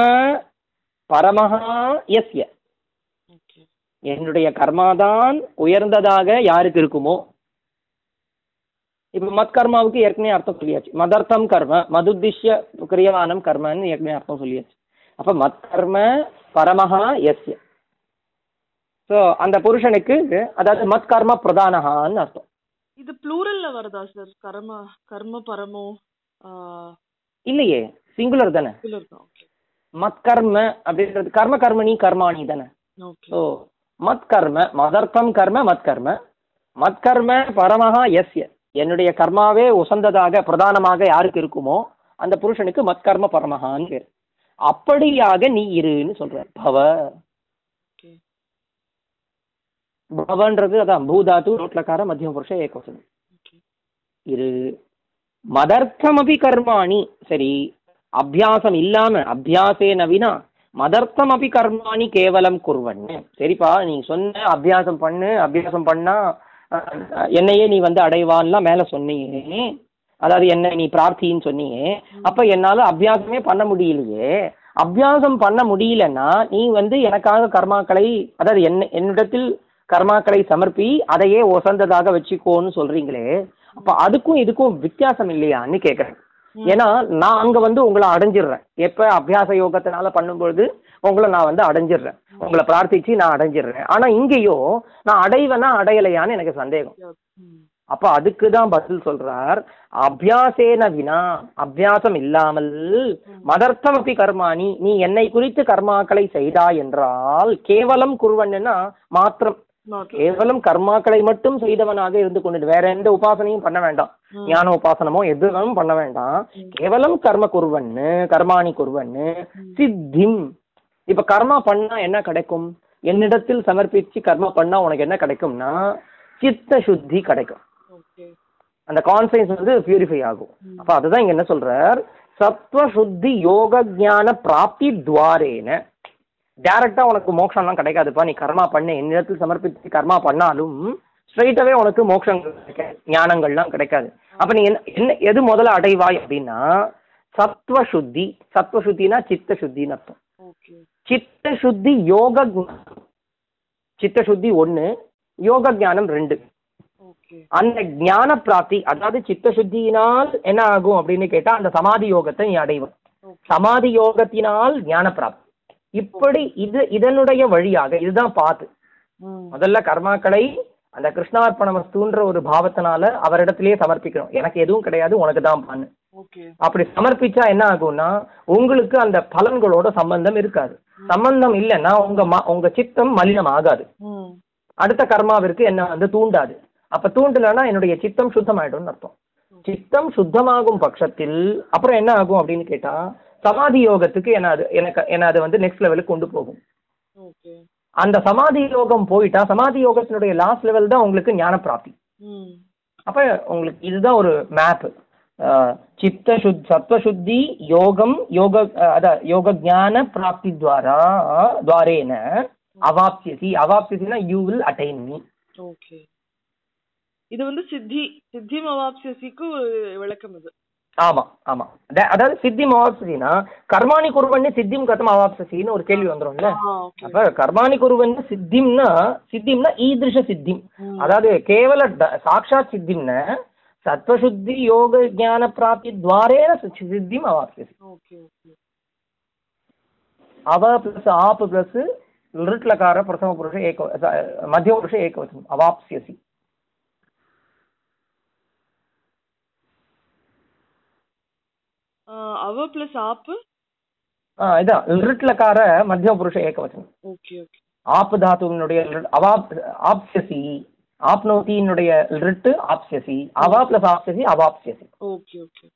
பரமஹா எஸ்ய என்னுடைய கர்மாதான் உயர்ந்ததாக யாருக்கு இருக்குமோ? இப்ப மத் கர்மாவுக்கு ஏற்கனவே அர்த்தம் சொல்லியாச்சு. மதர்த்தம் கர்ம மதுத்திஷ்ய கிரியமானம் கர்மன்னு ஏற்கனவே அர்த்தம் சொல்லியாச்சு. அப்ப மத் கர்ம பரமஹா எஸ்ய ஸோ அந்த புருஷனுக்கு அதாவது மத் கர்ம பிரதானஹான்னு அர்த்தம். இது ப்ளூரல்ல வருதா சார் கர்ம கர்ம பரமோ இல்லையே சிங்குலர் தானே. ப்ளூரல் தான் ஓகே மத் கர்ம அப்படின்றது கர்ம கர்மணி கர்மாணி தானே. ஸோ மத் கர்ம மதர்த்தம் கர்ம மத் கர்ம. மத் கர்ம பரமஹா எஸ்ய என்னுடைய கர்மாவே உசந்ததாக பிரதானமாக யாருக்கு இருக்குமோ அந்த புருஷனுக்கு மத் கர்ம பரமஹான்னு பேர். அப்படியாக நீ இருன்னு சொல்றார் பவ. பவன்றது அதான் பூதாத்து ரோட்லக்கார மத்திய புருஷ ஏகவசனம் ஓகே இரு மதர்த்தமபி கர்மாணி சரி அபியாசம் இல்லாம அபியாசேன வினா அப்படி கர்மாணி கேவலம் குர்வன்னு சரிப்பா நீ சொன்ன அபியாசம் பண்ணு அபியாசம் பண்ணா என்னையே நீ வந்து அடைவான்லாம் மேல சொன்னியே அதாவது என்ன நீ பிரார்த்தின்னு சொன்னியே அப்ப என்னால அபியாசமே பண்ண முடியலையே அபியாசம் பண்ண முடியலன்னா நீ வந்து எனக்காக கர்மாக்களை அதாவது என்ன என்னிடத்தில் கர்மாக்களை சமர்ப்பி அதையே ஒசந்ததாக வச்சுக்கோன்னு சொல்றீங்களே அப்ப அதுக்கும் இதுக்கும் வித்தியாசம் இல்லையான்னு கேக்குறேன். ஏன்னா நான் அங்க வந்து உங்களை அடைஞ்சிடுறேன். எப்ப அபியாச யோகத்தினால பண்ணும்பொழுது உங்களை நான் வந்து அடைஞ்சிடுறேன். உங்களை பிரார்த்திச்சு நான் அடைஞ்சிடுறேன். ஆனா இங்கேயோ நான் அடைவேனா அடையலையான்னு எனக்கு சந்தேகம். அப்ப அதுக்கு தான் பதில் சொல்றார் அபியாசேன வினா அபியாசம் இல்லாமல் மதர்த்தமபி கர்மாணி நீ என்னை குறித்து கர்மாக்களை செய்தாய் என்றால் கேவலம் குருவன்னா மாத்திரம் கேவலம் கர்மாக்களை மட்டும் செய்தவனாக இருந்து கொண்டு வேற எந்த உபாசனையும் பண்ண வேண்டாம். ஞான உபாசனமோ எதுவும் பண்ண வேண்டாம். கேவலம் கர்ம குருவன்னு கர்மாணி குருவன்னு சித்திம். இப்ப கர்மா பண்ணா என்ன கிடைக்கும்? என்னிடத்தில் சமர்ப்பிச்சு கர்மா பண்ணா உனக்கு என்ன கிடைக்கும்னா சித்த சுத்தி கிடைக்கும். அந்த கான்சியன்ஸ் வந்து பியூரிஃபை ஆகும். அப்ப அதுதான் இங்க என்ன சொல்றார்? சத்வ சுத்தி யோக ஞான பிராப்தி துவாரேன. டைரக்டா உனக்கு மோட்சம்லாம் கிடைக்காதுப்பா. நீ கர்மா பண்ணு. என்னிடத்தில் சமர்ப்பித்து கர்மா பண்ணாலும் ஸ்ட்ரைட்டாவே உனக்கு மோட்சங்கள் கிடைக்காது ஞானங்கள்லாம் கிடைக்காது. அப்ப நீ என்ன என்ன எது முதல்ல அடைவாய் அப்படின்னா சத்வ சுத்தி. சத்வ சுத்தினா சித்த சுத்தின்னு அர்த்தம். சித்த சுத்தி யோக. சித்த சுத்தி ஒண்ணு யோக ஞானம் ரெண்டு. அந்த ஞான பிராப்தி அதாவது சித்த சுத்தியினால் என்ன ஆகும் அப்படின்னு கேட்டா அந்த சமாதி யோகத்தை நீ அடைவ. சமாதி யோகத்தினால் ஞான பிராப்தி. இப்படி இது இதனுடைய வழியாக இதுதான் பாத்து முதல்ல கர்மாக்களை அந்த கிருஷ்ணார்ப்பணமஸ்துன்ற ஒரு பாவத்தினால அவரிடத்திலேயே சமர்ப்பிக்கணும். எனக்கு எதுவும் கிடையாது உனக்கு தான் பண்ணு அப்படி சமர்ப்பிச்சா என்ன ஆகும்னா உங்களுக்கு அந்த பலன்களோட சம்பந்தம் இருக்காது. சம்பந்தம் இல்லைன்னா உங்க உங்க சித்தம் மலினம் ஆகாது அடுத்த கர்மாவிற்கு என்ன வந்து தூண்டாது. அப்ப தூண்டலைன்னா என்னுடைய சித்தம் சுத்தமாயிடும்னு அர்த்தம். சித்தம் சுத்தமாகும் பட்சத்தில் அப்புறம் என்ன ஆகும் அப்படின்னு கேட்டா சமாதி யோகத்துக்கு என்ன அது எனக்கு என்ன அது வந்து நெக்ஸ்ட் லெவலுக்கு கொண்டு போகும். அந்த சமாதி யோகம் போயிட்டா சமாதி யோகத்தினுடைய லாஸ்ட் லெவல் தான் உங்களுக்கு ஞான பிராப்தி. அப்ப உங்களுக்கு இதுதான் ஒரு மேப் சித்த சுத் சத்வ சுத்தி யோகம் யோக அதான் யோக ஞான பிராப்தி துவாரா துவாரேன அவாப்சியசி அவாப்சியசினா you will attain me okay. இது வந்து சித்தி சித்தி மவாப்சியசிக்கு ஒரு விளக்கம் இது. ஆமா ஆமா. அத- அதாவது சித்தி அவாப்சினா கர்மாணி குருவன்னு சித்திம் கதம் அவாப்சின்னு ஒரு கேள்வி வந்துரும்ல. அப்ப கர்மாணி குருவன்னு சித்திம்னா சித்திம்னா ஈதிருஷ சித்திம். அதாவது கேவல சாட்சாத் சித்திம்ன சத்வசுத்தி யோக ஞான பிராப்தி துவாரேன சித்திம் ஓகே அவ பிளஸ் ஆப் பிளஸ் லிட்லக்கார பிரதம புருஷ ஏக மத்திய புருஷ ஏகவச்சனம் அவாப்சியசி பிளஸ் ஆப்பு? ஆ இதான். லிருட்லக்கார மத்தியம புருஷ ஏகவச்சனம் ஓகே ஓகே. ஆப் தாத்துவினுடைய அவாப் ஆப்சியசி ஆப்னோத்தியினுடைய லிட்டு ஆப்சியசி அவா பிளஸ் ஆப்சியசி அவாப்சியசி ஓகே ஓகே ஓகே.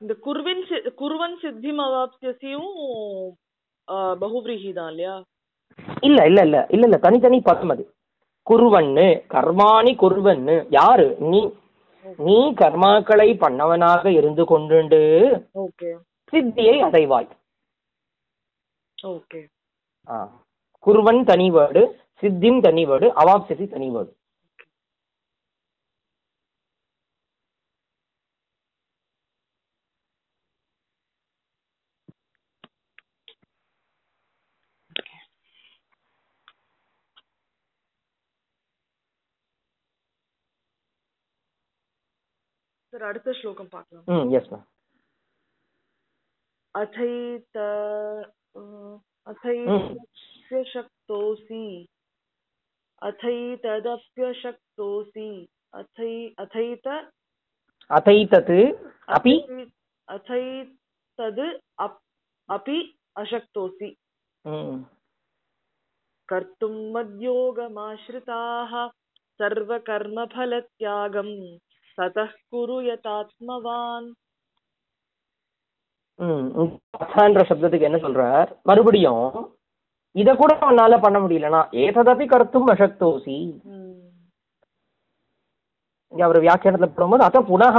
இந்த குருவின் குருவன் சித்திம் அவாப்சியசியும் பகுவிரீஹி தான் இல்லையா இல்ல இல்ல இல்ல இல்ல இல்ல தனித்தனி பதம் அது குருவன்னு கர்மாணி குருவன்னு யாரு நீ நீ கர்மாக்களை பண்ணவனாக இருந்து கொண்டு சித்தியை அடைவாய் ஓகே ஆ குருவன் தனி வேர்டு சித்திம் தனி வேர்டு அவாப்சியசி தனி வேர்டு சார் அடுத்த ஸ்லோகம் பார்க்கலாம் ம் எஸ் மேம் अथैत अथैतप्यशक्तोऽसि अथैतदप्यशक्तोऽसि अथै अथैत அதைத்தது அபி अथैतद् अप् अपि अशक्तोऽसि ம் कर्तुं मद्योगमाश्रिताः सर्वकर्मफलत्यागं ततः कुरु यतात्मवान् ம் அசான்ற சப்தத்துக்கு என்ன சொல்றார் மறுபடியும் இத கூட உன்னால பண்ண முடியலனா ஏததபி கருத்தும் அசக்தோசி இங்க அவர் வியாக்கியானத்துல போடும்போது அத புனக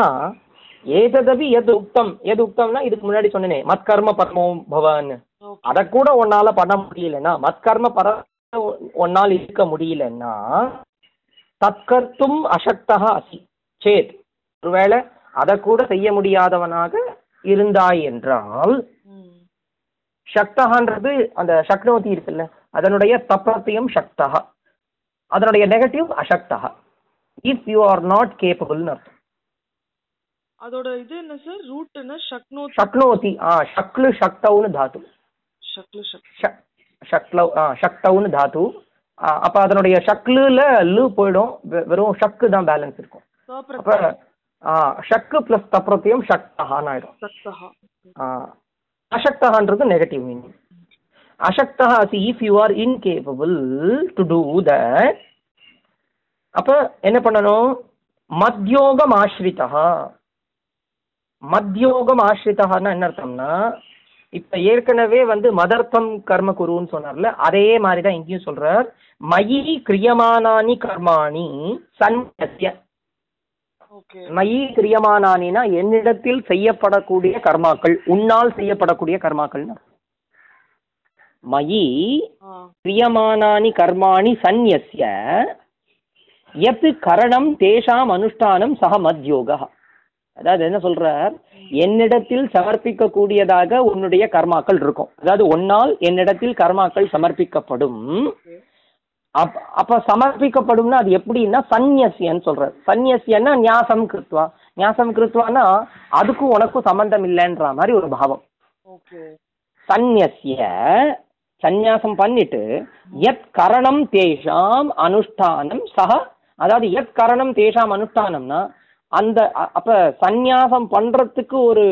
ஏததபி எது உக்தம் எது உக்தம்னா இதுக்கு முன்னாடி சொன்னேனே மத்கர்ம பரமோ பவன் அத கூட உன்னால பண்ண முடியலன்னா மத்கர்ம பர உன்னால் இருக்க முடியலன்னா தற்கர்த்தும் அசக்தா அசி சேத் ஒருவேளை அதை கூட செய்ய முடியாதவனாக இருந்தாய் என்றால் சக்தகான்றது அந்த சக்னோதி இருக்குல்ல அதனுடைய தப்பிரத்தியம் சக்தா அதனுடைய நெகட்டிவ் அசக்தா இஃப் யூ ஆர் நாட் கேப்பபிள்னு அர்த்தம். அதோட இது என்ன சார் ரூட் என்ன? ஷக்னோ சக்னோதி ஆ ஷக்லு ஷக்தவுன்னு தாத்து. ஷக்லு ஷக் ஷக் ஷக்லவ் ஆ ஷக்தவுன்னு தாத்து. அப்ப அதனுடைய ஷக்லுல லு போயிடும். வெறும் ஷக்கு தான் பேலன்ஸ் இருக்கும். ஷக்கு பிளஸ் தப்பிரத்தியம் ஷக்தகான்னு ஆயிடும் அசக்தகான்றது நெகட்டிவ் மீனிங் அசக்தா C if you are incapable to do that அப்போ என்ன பண்ணணும்? மத்யோகம் ஆஸ்ரிதா மத்யோகம் ஆஸ்ரிதான்னா என்ன அர்த்தம்னா இப்போ ஏற்கனவே வந்து மதர்த்தம் கர்ம குருன்னு சொன்னார்ல அதே மாதிரி தான் இங்கேயும் சொல்றார். மயி கிரியமானானி கர்மாணி ஓகே மயி கிரியமானானினா என்னிடத்தில் செய்யப்படக்கூடிய கர்மாக்கள் உன்னால் செய்யப்படக்கூடிய கர்மாக்கள் மயி கிரியமானானி கர்மாணி சந்நியஸ்ய எத் கரணம் தேஷாம் அனுஷ்டானம் சக மத்யோகா. அதாவது என்ன சொல்றார்? என்னிடத்தில் சமர்ப்பிக்க கூடியதாக உன்னுடைய கர்மாக்கள் இருக்கும். அதாவது உன்னால் என்னிடத்தில் கர்மாக்கள் சமர்ப்பிக்கப்படும். அப் அப்ப சமர்ப்பிக்கப்படும்னா அது எப்படின்னா சந்நியசியன்னு சொல்றார். சந்நியசியன்னா ஞாசம் கிருத்வா. ஞாசம் கிருத்வானா அதுக்கும் உனக்கும் சம்பந்தம் இல்லைன்ற மாதிரி ஒரு பாவம். ஓகே. சந்நியசிய சந்நியாசம் பண்ணிட்டு எத் கரணம் தேஷாம் அனுஷ்டானம் சக அதாவது எத் கரணம் தேஷாம் அனுஷ்டானம்னா அந்த அப்ப சந்நியாசம் பண்றதுக்கு ஒரு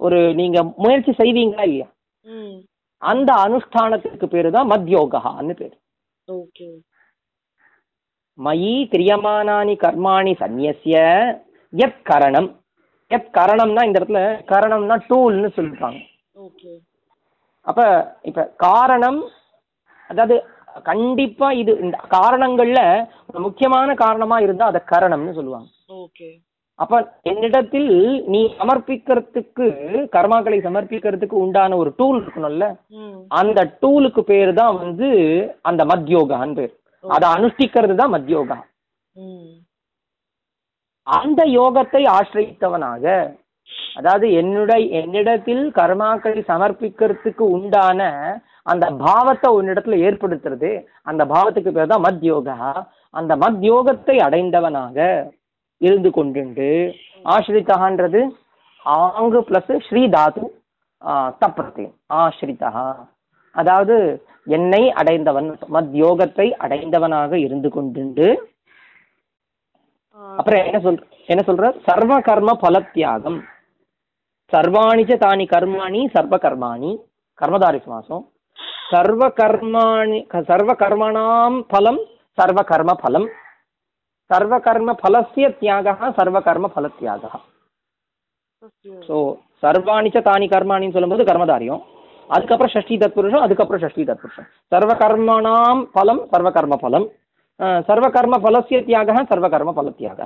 ஒரு நீங்க முயற்சி செய்வீங்களா இல்லையா? ம். அந்த அனுஷ்டானத்துக்கு பேரு தான் மத்யோகான்னு பேரு. மயி கிரியமானானி கர்மாணி சந்நியசிய எத் கரணம்? எத் கரணம்னா இந்த இடத்துல கரணம்னா டூல்னு சொல்லிருக்காங்க. அப்ப இப்ப காரணம் அதாவது கண்டிப்பா இது இந்த காரணங்கள்ல ஒரு முக்கியமான காரணமா இருந்தா அதை கரணம்னு சொல்லுவாங்க. ஓகே அப்ப என்னிடத்தில் நீ சமர்ப்பிக்கிறதுக்கு கர்மாக்களை சமர்ப்பிக்கிறதுக்கு உண்டான ஒரு டூல் இருக்கணும்ல அந்த டூலுக்கு பேர் தான் வந்து அந்த மத்யோகான்னு பேர். அதை அனுஷ்டிக்கிறது தான் மத்யோகா. அந்த யோகத்தை ஆசிரியத்தவனாக அதாவது என்னுடைய என்னிடத்தில் கர்மாக்களை சமர்ப்பிக்கிறதுக்கு உண்டான அந்த பாவத்தை உன்னிடத்துல ஏற்படுத்துறது அந்த பாவத்துக்கு பேர் தான் மத்யோகா. அந்த மத்யோகத்தை அடைந்தவனாக இருந்து கொண்டுண்டு. ஆசிரித்தகான்றது ஆங்கு பிளஸ் ஸ்ரீ தாது தப்பிரத்தே ஆசிரிதா அதாவது என்னை அடைந்தவன் மத்யோகத்தை அடைந்தவனாக இருந்து கொண்டுண்டு. ஆஹ் அப்புறம் என்ன சொல் என்ன சொல்ற? சர்வ கர்ம பலத்தியாகம். சர்வாணிச்ச தானி கர்மாணி சர்வ கர்மாணி கர்மதாரி சமாசம் சர்வ கர்மாணி சர்வ கர்மணாம் பலம் சர்வ கர்ம பலம். சர்வ கர்ம பலஸ்ய தியாகः சர்வ கர்ம ஸோ சர்வாணிச்ச தானி கர்மாணின்னு சொல்லும்போது கர்மதாரியம். அதுக்கப்புறம் ஷஷ்டி தத்புருஷம் அதுக்கப்புறம் ஷஷ்டி தத்புருஷம். சர்வ கர்மணாம் பலம் சர்வ கர்ம பலம் அஹ், சர்வ கர்ம பலசிய தியாக சர்வ கர்ம பலத்தியாக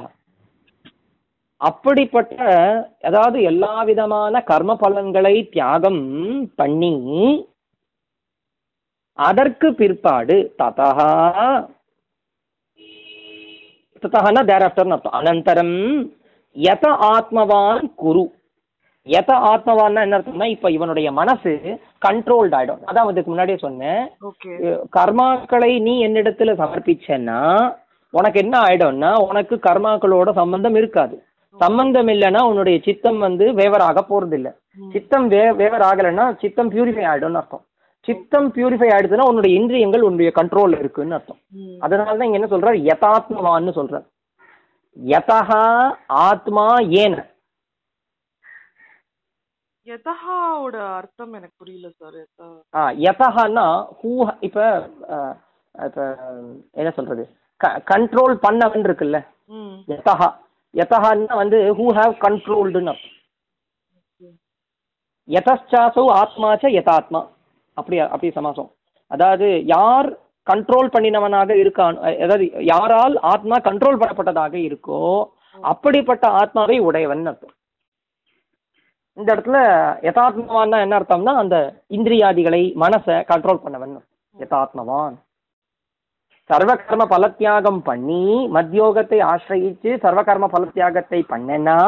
அப்படிப்பட்ட அதாவது எல்லா விதமான கர்ம பலன்களை தியாகம் பண்ணி அதற்கு பிற்பாடு ததா ததஹன தேர் ஆஃப்டர்னு அர்த்தம் அனந்தரம் யத ஆத்மவான் குரு யத ஆத்மவான்னா என்ன அர்த்தம்னா இப்போ இவனுடைய மனசு கண்ட்ரோல்ட் ஆயிடும். அதான் இதுக்கு முன்னாடியே சொன்னேன். கர்மாக்களை நீ என்னிடத்துல சமர்ப்பிச்சேன்னா உனக்கு என்ன ஆயிடும்னா உனக்கு கர்மாக்களோட சம்பந்தம் இருக்காது. சம்பந்தம் இல்லைன்னா உன்னுடைய சித்தம் வந்து வேவராக போறதில்ல. சித்தம் வே வேவர் ஆகலைன்னா சித்தம் பியூரிஃபை ஆயிடும்னு அர்த்தம். சித்தம் பியூரிஃபை ஆயிடுச்சுன்னா உன்னுடைய இந்திரியங்கள் உன்னுடைய கண்ட்ரோல் இருக்குன்னு அர்த்தம். அதனால தான் இங்க என்ன சொல்றார்? யதாத்மவான்னு சொல்றார். யதா ஆத்மா ஏன? யதஹாவோட அர்த்தம் எனக்கு புரியல சார் ஆ யதஹான்னா ஹூ இப்போ இப்போ என்ன சொல்றது? கண்ட்ரோல் பண்ணவன் இருக்குல்ல? யதஹா. யதஹான்னா வந்து ஹூ ஹாவ் கண்ட்ரோல்டுன்னு அர்த்தம். யதச்சாசோ ஆத்மாச்ச யதாத்மா. அப்படி அப்படி சமாசம். அதாவது யார் கண்ட்ரோல் பண்ணினவனாக இருக்கான் அதாவது யாரால் ஆத்மா கண்ட்ரோல் பண்ணப்பட்டதாக இருக்கோ அப்படிப்பட்ட ஆத்மாவை உடையவன் அர்த்தம். இந்த இடத்துல யதாத்மவான்னா என்ன அர்த்தம்னா அந்த இந்திரியாதிகளை மனசை கண்ட்ரோல் பண்ணவன் யதாத்மவான். சர்வ கர்ம பலத்தியாகம் பண்ணி மத்தியோகத்தை ஆசிரயிச்சு சர்வ கர்ம பலத்தியாகத்தை பண்ணேன்னா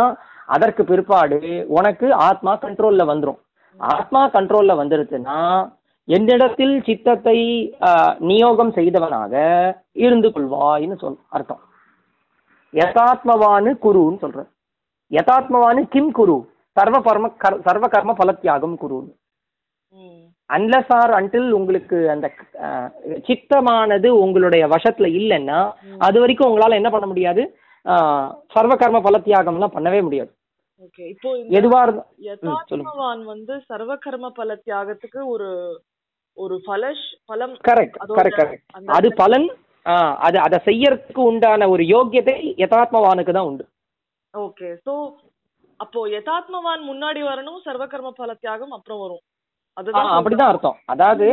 அதற்கு பிற்பாடு உனக்கு ஆத்மா கண்ட்ரோல்ல வந்துடும் ஆத்மா கண்ட்ரோல்ல வந்துருச்சுன்னா என்னிடத்தில் சித்தத்தை நியோகம் செய்தவனாக இருந்து கொள்வாய்ன்னு சொல் அர்த்தம். யதாத்மவானு குருன்னு சொல்ற யதாத்மவானு கிம் குரு? சர்வ கர்ம கர்- சர்வ கர்ம பலத்தியாகம் குருன்னு. அன்லஸ் ஆர் அன்டில் உங்களுக்கு அந்த சித்தமானது உங்களுடைய வசத்துல இல்லைன்னா அது வரைக்கும் உங்களால என்ன பண்ண முடியாது? சர்வ கர்ம பலத்தியாகம்லாம் பண்ணவே முடியாது. இப்போ எதுவா இருந்தா வந்து சர்வ கர்ம பல தியாகத்துக்கு ஒரு ஒரு பலஷ் பலம் கரெக்ட் கரெக்ட் கரெக்ட் அது பலன் அது அதை செய்யறதுக்கு உண்டான ஒரு யோக்கியத்தை யதாத்மவானுக்கு தான் உண்டு. ஓகே சோ அப்போ யதாத்மவான் முன்னாடி வரணும் சர்வ கர்ம பல தியாகம் அப்புறம் வரும். அதுதான் அப்படிதான் அர்த்தம். அதாவது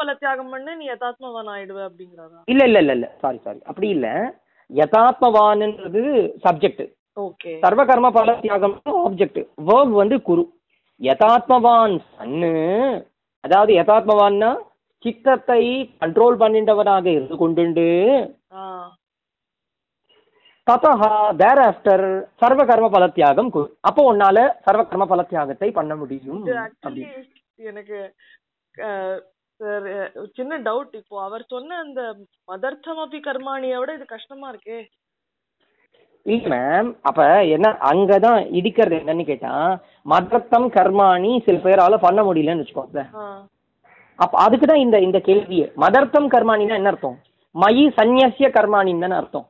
பல தியாகம் பண்ணு நீ யதாத்மவான் ஆயிடுவ அப்படிங்கிறதா இல்ல இல்ல இல்ல இல்ல. சாரி சாரி அப்படி இல்ல. யதாத்மவான்ன்றது சப்ஜெக்ட் ஓகே சர்வ கர்ம பல தியாகம் ஆப்ஜெக்ட் வேர்ப் வந்து குரு. யதாத்மவான் சன்னு அதாவது யதாத்மவான்னா சித்தத்தை கண்ட்ரோல் பண்ணிட்டவனாக இருந்து கொண்டுண்டு. ஆ. ததா தேர் ஆஃப்டர் சர்வ கர்ம பல தியாகம் அப்போ உன்னால சர்வ கர்ம பல தியாகத்தை பண்ண முடியும் எனக்கு சின்ன டவுட் இப்போ. அவர் சொன்ன அந்த மதர்த்தமபி கர்மாணியை விட இது கஷ்டமா இருக்கே. இல்ல மேம் அப்ப என்ன அங்கதான் இடிக்கிறது என்னன்னு கேட்டா மதத்தம் கர்மாணி சில பேரால பண்ண முடியலன்னு வச்சுக்கோங்களேன். ஆ. அப்ப அதுக்கு தான் இந்த இந்த கேள்வியே. மதர்த்தம் கர்மாணின்னா என்ன அர்த்தம்? மயி சந்நியசிய கர்மாணின்னு தானே அர்த்தம்?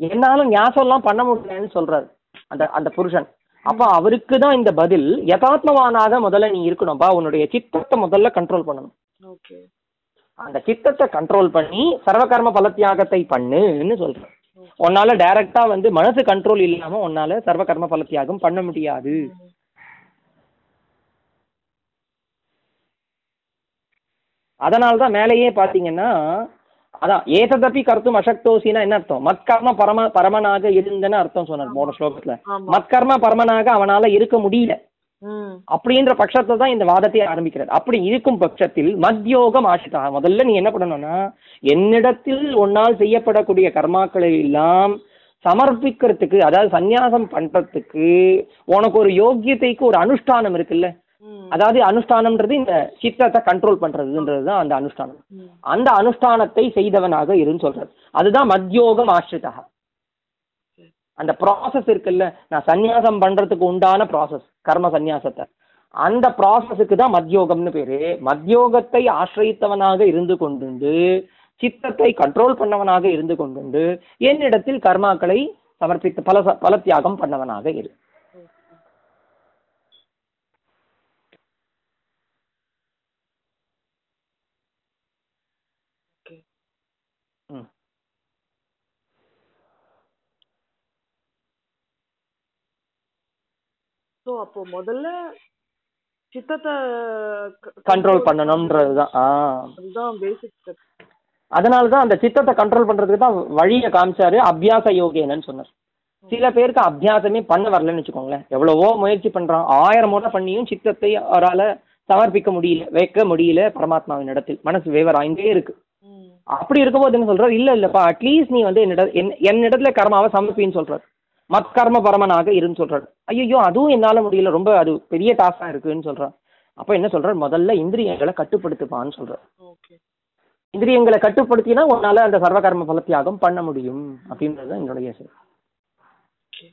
என்னாலும் ஞாசம்லாம் பண்ண முடியலன்னு சொல்றாரு அந்த அந்த புருஷன். அப்ப அவருக்கு தான் இந்த பதில் யதாத்மவானாக முதல்ல நீ இருக்கணும்பா உன்னுடைய சித்தத்தை முதல்ல கண்ட்ரோல் பண்ணணும். ஓகே. அந்த சித்தத்தை கண்ட்ரோல் பண்ணி சர்வகர்ம பலத்தியாகத்தை பண்ணுன்னு சொல்றேன் உன்னால டைரக்டா வந்து மனசு கண்ட்ரோல் இல்லாம உன்னால சர்வகர்ம பலத்தியாகம் பண்ண முடியாது. அதனால தான் மேலேயே பார்த்தீங்கன்னா அதான் ஏததப்பி கருத்தும் அசக்தோசினா என்ன அர்த்தம்? மத்கர்ம பரம பரமனாக இருந்தன்னு அர்த்தம் சொன்னார் போன ஸ்லோகத்துல. மத்கர்ம பரமனாக அவனால இருக்க முடியல. அப்படின்ற பட்சத்தில் தான் இந்த வாதத்தை ஆரம்பிக்கிறது. அப்படி இருக்கும் பட்சத்தில் மத்யோகம் ஆசிதா. முதல்ல நீ என்ன பண்ணணும்னா என்னிடத்தில் உன்னால் செய்யப்படக்கூடிய கர்மாக்களை எல்லாம் சமர்ப்பிக்கிறதுக்கு அதாவது சந்நியாசம் பண்றதுக்கு உனக்கு ஒரு யோக்கியத்தைக்கு ஒரு அனுஷ்டானம் இருக்குல்ல? அதாவது அனுஷ்டானம்ன்றது இந்த சித்தத்தை கண்ட்ரோல் பண்றதுன்றது தான் அந்த அனுஷ்டானம். அந்த அனுஷ்டானத்தை செய்தவனாக இருன்னு சொல்றது. அதுதான் மத்யோகம் ஆசிரிதா அந்த ப்ராசஸ் இருக்குல்ல நான் சந்நியாசம் பண்ணுறதுக்கு உண்டான ப்ராசஸ் கர்ம சந்நியாசத்தை. அந்த ப்ராசஸுக்கு தான் மத்யோகம்னு பேர். மத்யோகத்தை ஆசிரியத்தவனாக இருந்து கொண்டுண்டு சித்தத்தை கண்ட்ரோல் பண்ணவனாக இருந்து கொண்டுண்டு என்னிடத்தில் கர்மாக்களை சமர்ப்பித்து பல ச- பல தியாகம் பண்ணவனாக இரு ஓகே ம். சோ அப்போ முதல்ல சித்தத்தை கண்ட்ரோல் பண்ணணும்ன்றது தான் ஆ. அதுதான் பேசிக் ஸ்டெப் அதனால தான் அந்த சித்தத்தை கண்ட்ரோல் பண்றதுக்கு தான் வழியை காமிச்சாரு அபியாச யோகேனன்னு சொன்னார். சில பேருக்கு அபியாசமே பண்ண வரலன்னு வச்சுக்கோங்களேன். எவ்வளவோ முயற்சி பண்றான். ஆயிரம் முறை பண்ணியும் சித்தத்தை அவரால சமர்ப்பிக்க முடியல வைக்க முடியல பரமாத்மாவின் இடத்தில். மனசு வேவராய்ந்தே இருக்கு. அப்படி இருக்கும்போது என்ன சொல்றாரு? இல்ல இல்லப்பா அட்லீஸ்ட் நீ வந்து என்னிட என் என்னிடத்துல கர்மாவை சமர்ப்பின்னு சொல்றாரு. மத்கர்ம பரமனாக இருன்னு சொல்றாரு ஐயோ அதுவும் என்னால முடியல ரொம்ப அது பெரிய டாஸ்கா இருக்குன்னு சொல்றான் அப்ப என்ன சொல்றாரு முதல்ல இந்திரியங்களை கட்டுப்படுத்துப்பான்னு சொல்றாரு ஓகே இந்திரியங்களை கட்டுப்படுத்தினா உன்னால அந்த சர்வகர்ம பலத்தியாகம் பண்ண முடியும் அப்படின்றது தான் என்னுடைய சார் ஓகே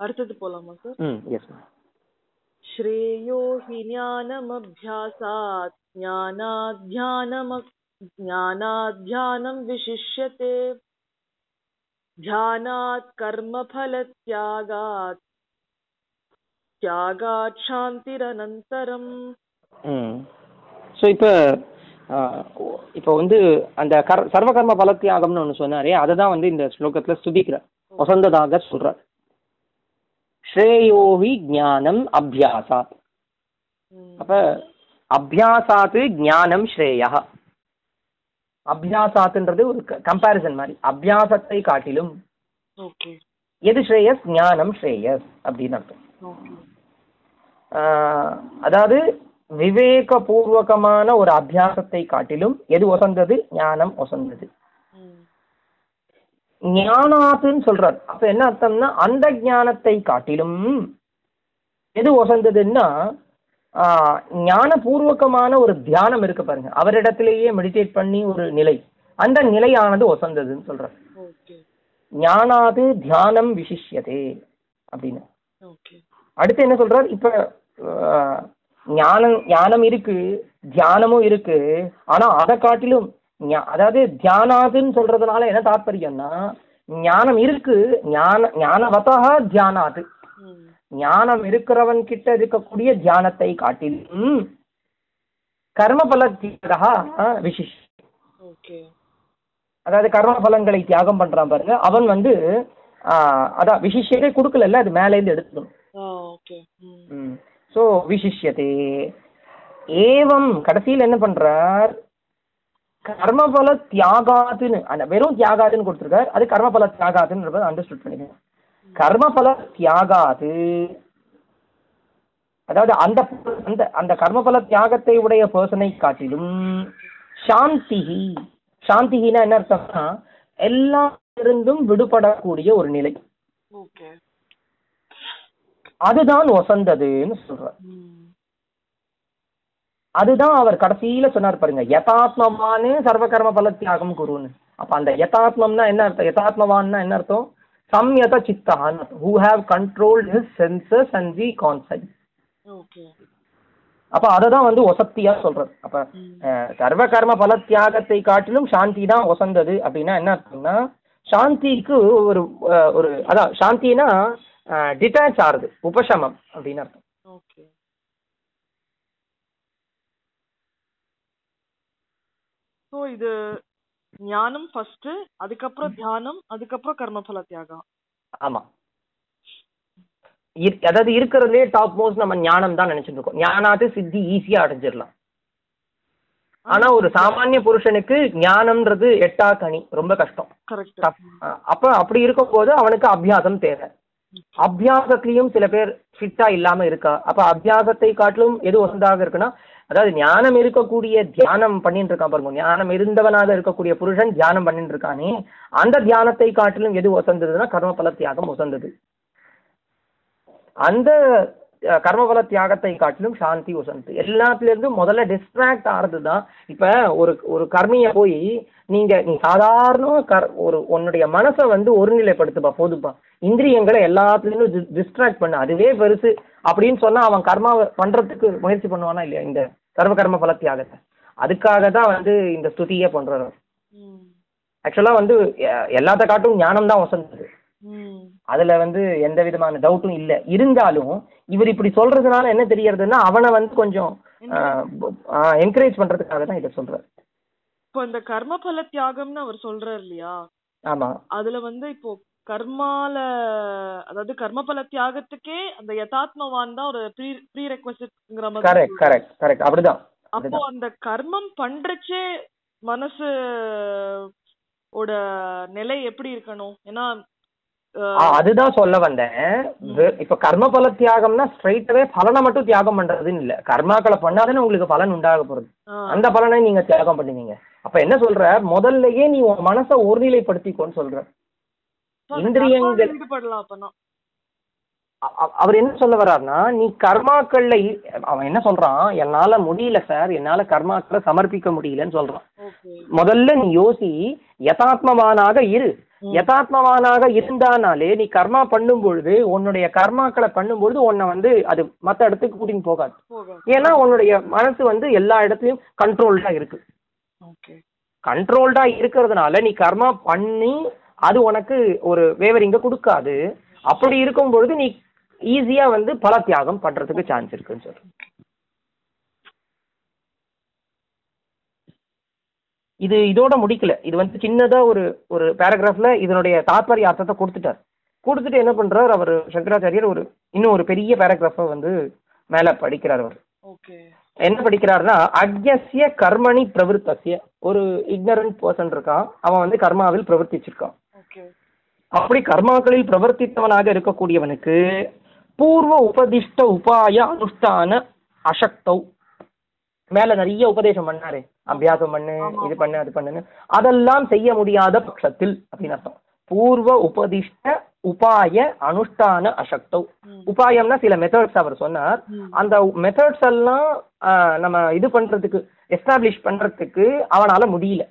அடுத்தது போலாமா சார் ம் எஸ் श्रेयो हि ज्ञानमभ्यासात् ज्ञानाध्यानम ज्ञानाध्यानं विशिष्यते ध्यानात् कर्मफलत्यागात् त्यागात् शान्तिरनन्तरम् ம் ஸோ இப்போ இப்போ வந்து அந்த கர் சர்வகர்ம பலத்தியாகம்னு ஒன்று சொன்னாரே அதை தான் வந்து இந்த ஸ்லோகத்தில் ஸ்துதிக்கிறார் வசந்ததாக சொல்றார் ஸ்ரேயோஹி ஞானம் அபியாசாத் ம், அப்போ அபியாசாத்து ஞானம் ஸ்ரேயா அபியாசாத்துன்றது ஒரு கம்பேரிசன் மாதிரி. அபியாசத்தை காட்டிலும் எது ஸ்ரேயஸ்? ஞானம் ஸ்ரேயஸ் அப்படின்னு அர்த்தம். அதாவது விவேகபூர்வகமான ஒரு அபியாசத்தை காட்டிலும் எது ஒசந்தது? ஞானம் ஒசந்தது. ஞானாத்துன்னு சொல்றார். அப்ப என்ன அர்த்தம்னா அந்த ஞானத்தை காட்டிலும் எது ஒசந்ததுன்னா ஞானபூர்வகமான ஒரு தியானம் இருக்கு பாருங்க. அவரிடத்திலேயே மெடிடேட் பண்ணி ஒரு நிலை. அந்த நிலையானது ஒசந்ததுன்னு சொல்றார். ஞானாது தியானம் விசிஷ்யதே அப்படின்னு. ஓகே. அடுத்து என்ன சொல்றார்? இப்ப ஞானம் ஞானம் இருக்கு தியானமும் இருக்கு. ஆனா அதை காட்டிலும் அதாவது தியானாதுன்னு சொல்றதுனால என்ன தாற்பயம்னா ஞானம் இருக்கு ஞான ஞானவதா தியானாது. ஞானம் இருக்கிறவன் கிட்ட இருக்கக்கூடிய தியானத்தை காட்டிலும் கர்மபல தியாகா விசிஷ் ஓகே. அதாவது கர்ம பலன்களை தியாகம் பண்றான் பாருங்க. அவன் வந்து அதான் விசிஷ்யத்தை கொடுக்கல அது மேல இருந்து எடுத்துக்கணும் ஸோ விசிஷ்யதே ஏவம் கடைசியில் என்ன பண்றார்? கர்மபல தியாகாதுன்னு அந்த வெறும் தியாகாதுன்னு கொடுத்துருக்கார். அது கர்மபல தியாகாதுன்னு அண்டர்ஸ்டுட் பண்ணிக்கணும் கர்மபல தியாகாது அதாவது அந்த அந்த அந்த கர்மபல தியாகத்தை உடைய பர்சனை காட்டிலும் சாந்திஹி சாந்திஹினா என்ன அர்த்தம்னா எல்லாம் இருந்தும் விடுபடக்கூடிய ஒரு நிலை. ஓகே அதுதான் ஒசந்ததுன்னு சொல்றார். அதுதான் அவர் கடைசியில சொன்னார் பாருங்க யதாத்மவானு சர்வகர்ம பல தியாகம் குருன்னு. அப்ப அந்த யதாத்மம்னா என்ன அர்த்தம்? யதாத்மவான்னா என்ன அர்த்தம்? சம்யத சித்தான் who have controlled his senses and the concept okay அப்ப அதை தான் வந்து ஒசத்தியா சொல்றது. அப்ப சர்வ கர்ம பல தியாகத்தை காட்டிலும் சாந்தி தான் ஒசந்தது அப்படின்னா என்ன அர்த்தம்னா சாந்திக்கு ஒரு ஒரு அதான் சாந்தினா டிட்டாச் ஆறுது உபசமம் அப்படின்னு அர்த்தம். ஸோ இது ஞானம் ஃபர்ஸ்ட் அதுக்கப்புறம் தியானம் அதுக்கப்புறம் கர்மபல தியாகம். ஆமா. அதாவது இருக்கிறதுலே டாப் மோஸ்ட் நம்ம ஞானம் தான் நினைச்சிட்டு இருக்கோம். ஞானாத்து சித்தி ஈஸியா அடைஞ்சிடலாம். ஆனா ஒரு சாமானிய புருஷனுக்கு ஞானம்ன்றது எட்டா கனி ரொம்ப கஷ்டம். அப்ப அப்படி இருக்கும்போது அவனுக்கு அபியாசம் தேவை. அபியாசத்திலையும் சில பேர் ஃபிட்டா இல்லாம இருக்கா? அப்ப அபியாசத்தை காட்டிலும் எது வசந்தாக இருக்குன்னா அதாவது ஞானம் இருக்கக்கூடிய தியானம் பண்ணிட்டு இருக்கான் பாருங்க. ஞானம் இருந்தவனாக இருக்கக்கூடிய புருஷன் தியானம் பண்ணிட்டு இருக்கானே அந்த தியானத்தை காட்டிலும் எது ஒசந்ததுன்னா கர்மபல தியாகம் ஒசந்தது அந்த கர்மபல தியாகத்தை காட்டிலும் சாந்தி வசந்த் எல்லாத்துலேருந்து முதல்ல டிஸ்ட்ராக்ட் ஆறது தான் இப்ப ஒரு ஒரு கர்மியை போய் நீங்க நீ சாதாரண கர் ஒரு உன்னுடைய மனசை வந்து ஒருநிலைப்படுத்துப்பா போதுப்பா. இந்திரியங்களை எல்லாத்துலயும் டிஸ்ட்ராக்ட் பண்ணு. அதுவே பெருசு. அப்படின்னு சொன்னா அவன் கர்மா பண்றதுக்கு முயற்சி பண்ணுவானா இல்லையா? இந்த சர்வ கர்ம பல தியாகத்தை அதுக்காக தான் வந்து இந்த ஸ்துதியே பண்றாரு. ஆக்சுவலா வந்து எல்லாத்த காட்டும் ஞானம் தான் வசந்தது. அதுல வந்து எந்த விதமான டவுட்டும் இல்ல. இருந்தாலும் இவர் இப்படி சொல்றதுனால என்ன தெரியறதுன்னா அவனை வந்து கொஞ்சம் என்கரேஜ் பண்றதுக்காக தான் இதை சொல்றாரு. இப்போ இந்த கர்மபல தியாகம்னு அவர் சொல்றாரு இல்லையா? ஆமா. அதுல வந்து இப்போ கர்மால அதாவது கர்மபல தியாகத்துக்கே அந்த யதாத்மவான் தான் ஒரு ப்ரீ ப்ரீ ரெக்வசிட்ங்கிற மாதிரி கரெக்ட் கரெக்ட் கரெக்ட் அப்படிதான். அப்போ அந்த கர்மம் பண்றச்சே மனசு ஓட நிலை எப்படி இருக்கணும்? ஏன்னா அதுதான் சொல்ல வந்தேன். இப்ப கர்ம பல தியாகம்னா ஸ்ட்ரைட்டாவே பலனை மட்டும் தியாகம் பண்றதுன்னு இல்ல. கர்மாக்களை பண்ணாதானே உங்களுக்கு பலன் உண்டாக போறது. அந்த பலனை நீங்க தியாகம் பண்ணுவீங்க. அப்ப என்ன சொல்ற? முதல்லயே நீ உன் மனசை ஒருநிலைப்படுத்திக்கோன்னு சொல்ற. இந்திரியங்கள் அவர் என்ன சொல்ல வர்றாருன்னா நீ கர்மாக்கள்ல அவன் என்ன சொல்றான்? என்னால முடியல சார். என்னால கர்மாக்களை சமர்ப்பிக்க முடியலன்னு சொல்றான். முதல்ல நீ யோசி யதாத்மவானாக இரு. யதாத்மவானாக இருந்தானாலே நீ கர்மா பண்ணும் பொழுது உன்னுடைய கர்மாக்களை பண்ணும் பொழுது உன்னை வந்து அது மத்த இடத்துக்கு கூட்டின்னு போகாது. போக ஏன்னா உன்னுடைய மனசு வந்து எல்லா இடத்துலயும் கண்ட்ரோல்டா இருக்கு. கண்ட்ரோல்டா இருக்கிறதுனால நீ கர்மா பண்ணி அது உனக்கு ஒரு வேவரிங்க கொடுக்காது. அப்படி இருக்கும் பொழுது நீ ஈஸியா வந்து பல தியாகம் பண்றதுக்கு சான்ஸ் இருக்குன்னு சொல்றேன் இது இதோட முடிக்கல. இது வந்து சின்னதா ஒரு ஒரு பேராகிராஃப்ல இதனுடைய தாத்பரிய அர்த்தத்தை கொடுத்துட்டார். கொடுத்துட்டு என்ன பண்றார்? அவர் சங்கராச்சாரியர் ஒரு இன்னும் ஒரு பெரிய பேராகிராஃபை வந்து மேல படிக்கிறார் அவர். ஓகே என்ன படிக்கிறாருன்னா அக்யசிய கர்மணி பிரவருத்தசிய ஒரு இக்னரண்ட் பர்சன் இருக்கான். அவன் வந்து கர்மாவில் பிரவர்த்திச்சிருக்கான். அப்படி கர்மாக்களில் பிரவர்த்தித்தவனாக இருக்கக்கூடியவனுக்கு பூர்வ உபதிஷ்ட உபாய அனுஷ்டான அசக்தௌ. மேல நிறைய உபதேசம் பண்ணாரு. அபியாசம் பண்ணு இது பண்ணு அது பண்ணுன்னு. அதெல்லாம் செய்ய முடியாத பட்சத்தில் அப்படின்னு அர்த்தம். பூர்வ உபதிஷ்ட உபாய அனுஷ்டான அசக்தௌ. உபாயம்னா சில மெத்தட்ஸ் அவர் சொன்னார். அந்த மெத்தட்ஸ் எல்லாம் நம்ம இது பண்றதுக்கு எஸ்டாப்ளிஷ் பண்றதுக்கு அவனால முடியல.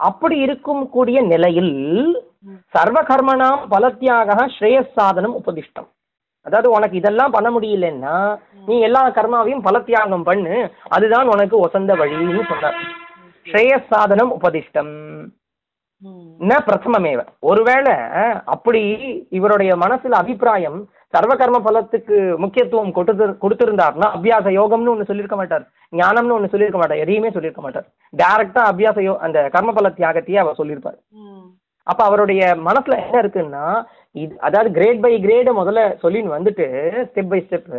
அப்படி இருக்கும் கூடிய நிலையில். சர்வ கர்மணாம் பலத்தியாக ஸ்ரேயஸ் சாதனம் உபதிஷ்டம். அதாவது உனக்கு இதெல்லாம் பண்ண முடியலன்னா நீ எல்லா கர்மாவையும் பலத்தியாகம் பண்ணு. அதுதான் உனக்கு ஒசந்த வழின்னு சொன்னார். ஸ்ரேயஸ் சாதனம் உபதிஷ்டம். ந பிரதமமேவ. ஒருவேளை அப்படி இவருடைய மனசுல அபிப்பிராயம் சர்வ கர்ம பலத்துக்கு முக்கியத்துவம் கொடுத்து கொடுத்திருந்தார்னா அபியாச யோகம்னு ஒண்ணு சொல்லியிருக்க மாட்டார். ஞானம்னு ஒண்ணு சொல்லியிருக்க மாட்டார். எதையுமே சொல்லியிருக்க மாட்டார். டைரக்டா அபியாச யோ அந்த கர்ம பல தியாகத்தையே அவர் சொல்லியிருப்பார். அப்ப அவருடைய மனசுல என்ன இருக்குன்னா இது அதாவது கிரேட் பை கிரேடு முதல்ல சொல்லின்னு வந்துட்டு ஸ்டெப் பை ஸ்டெப்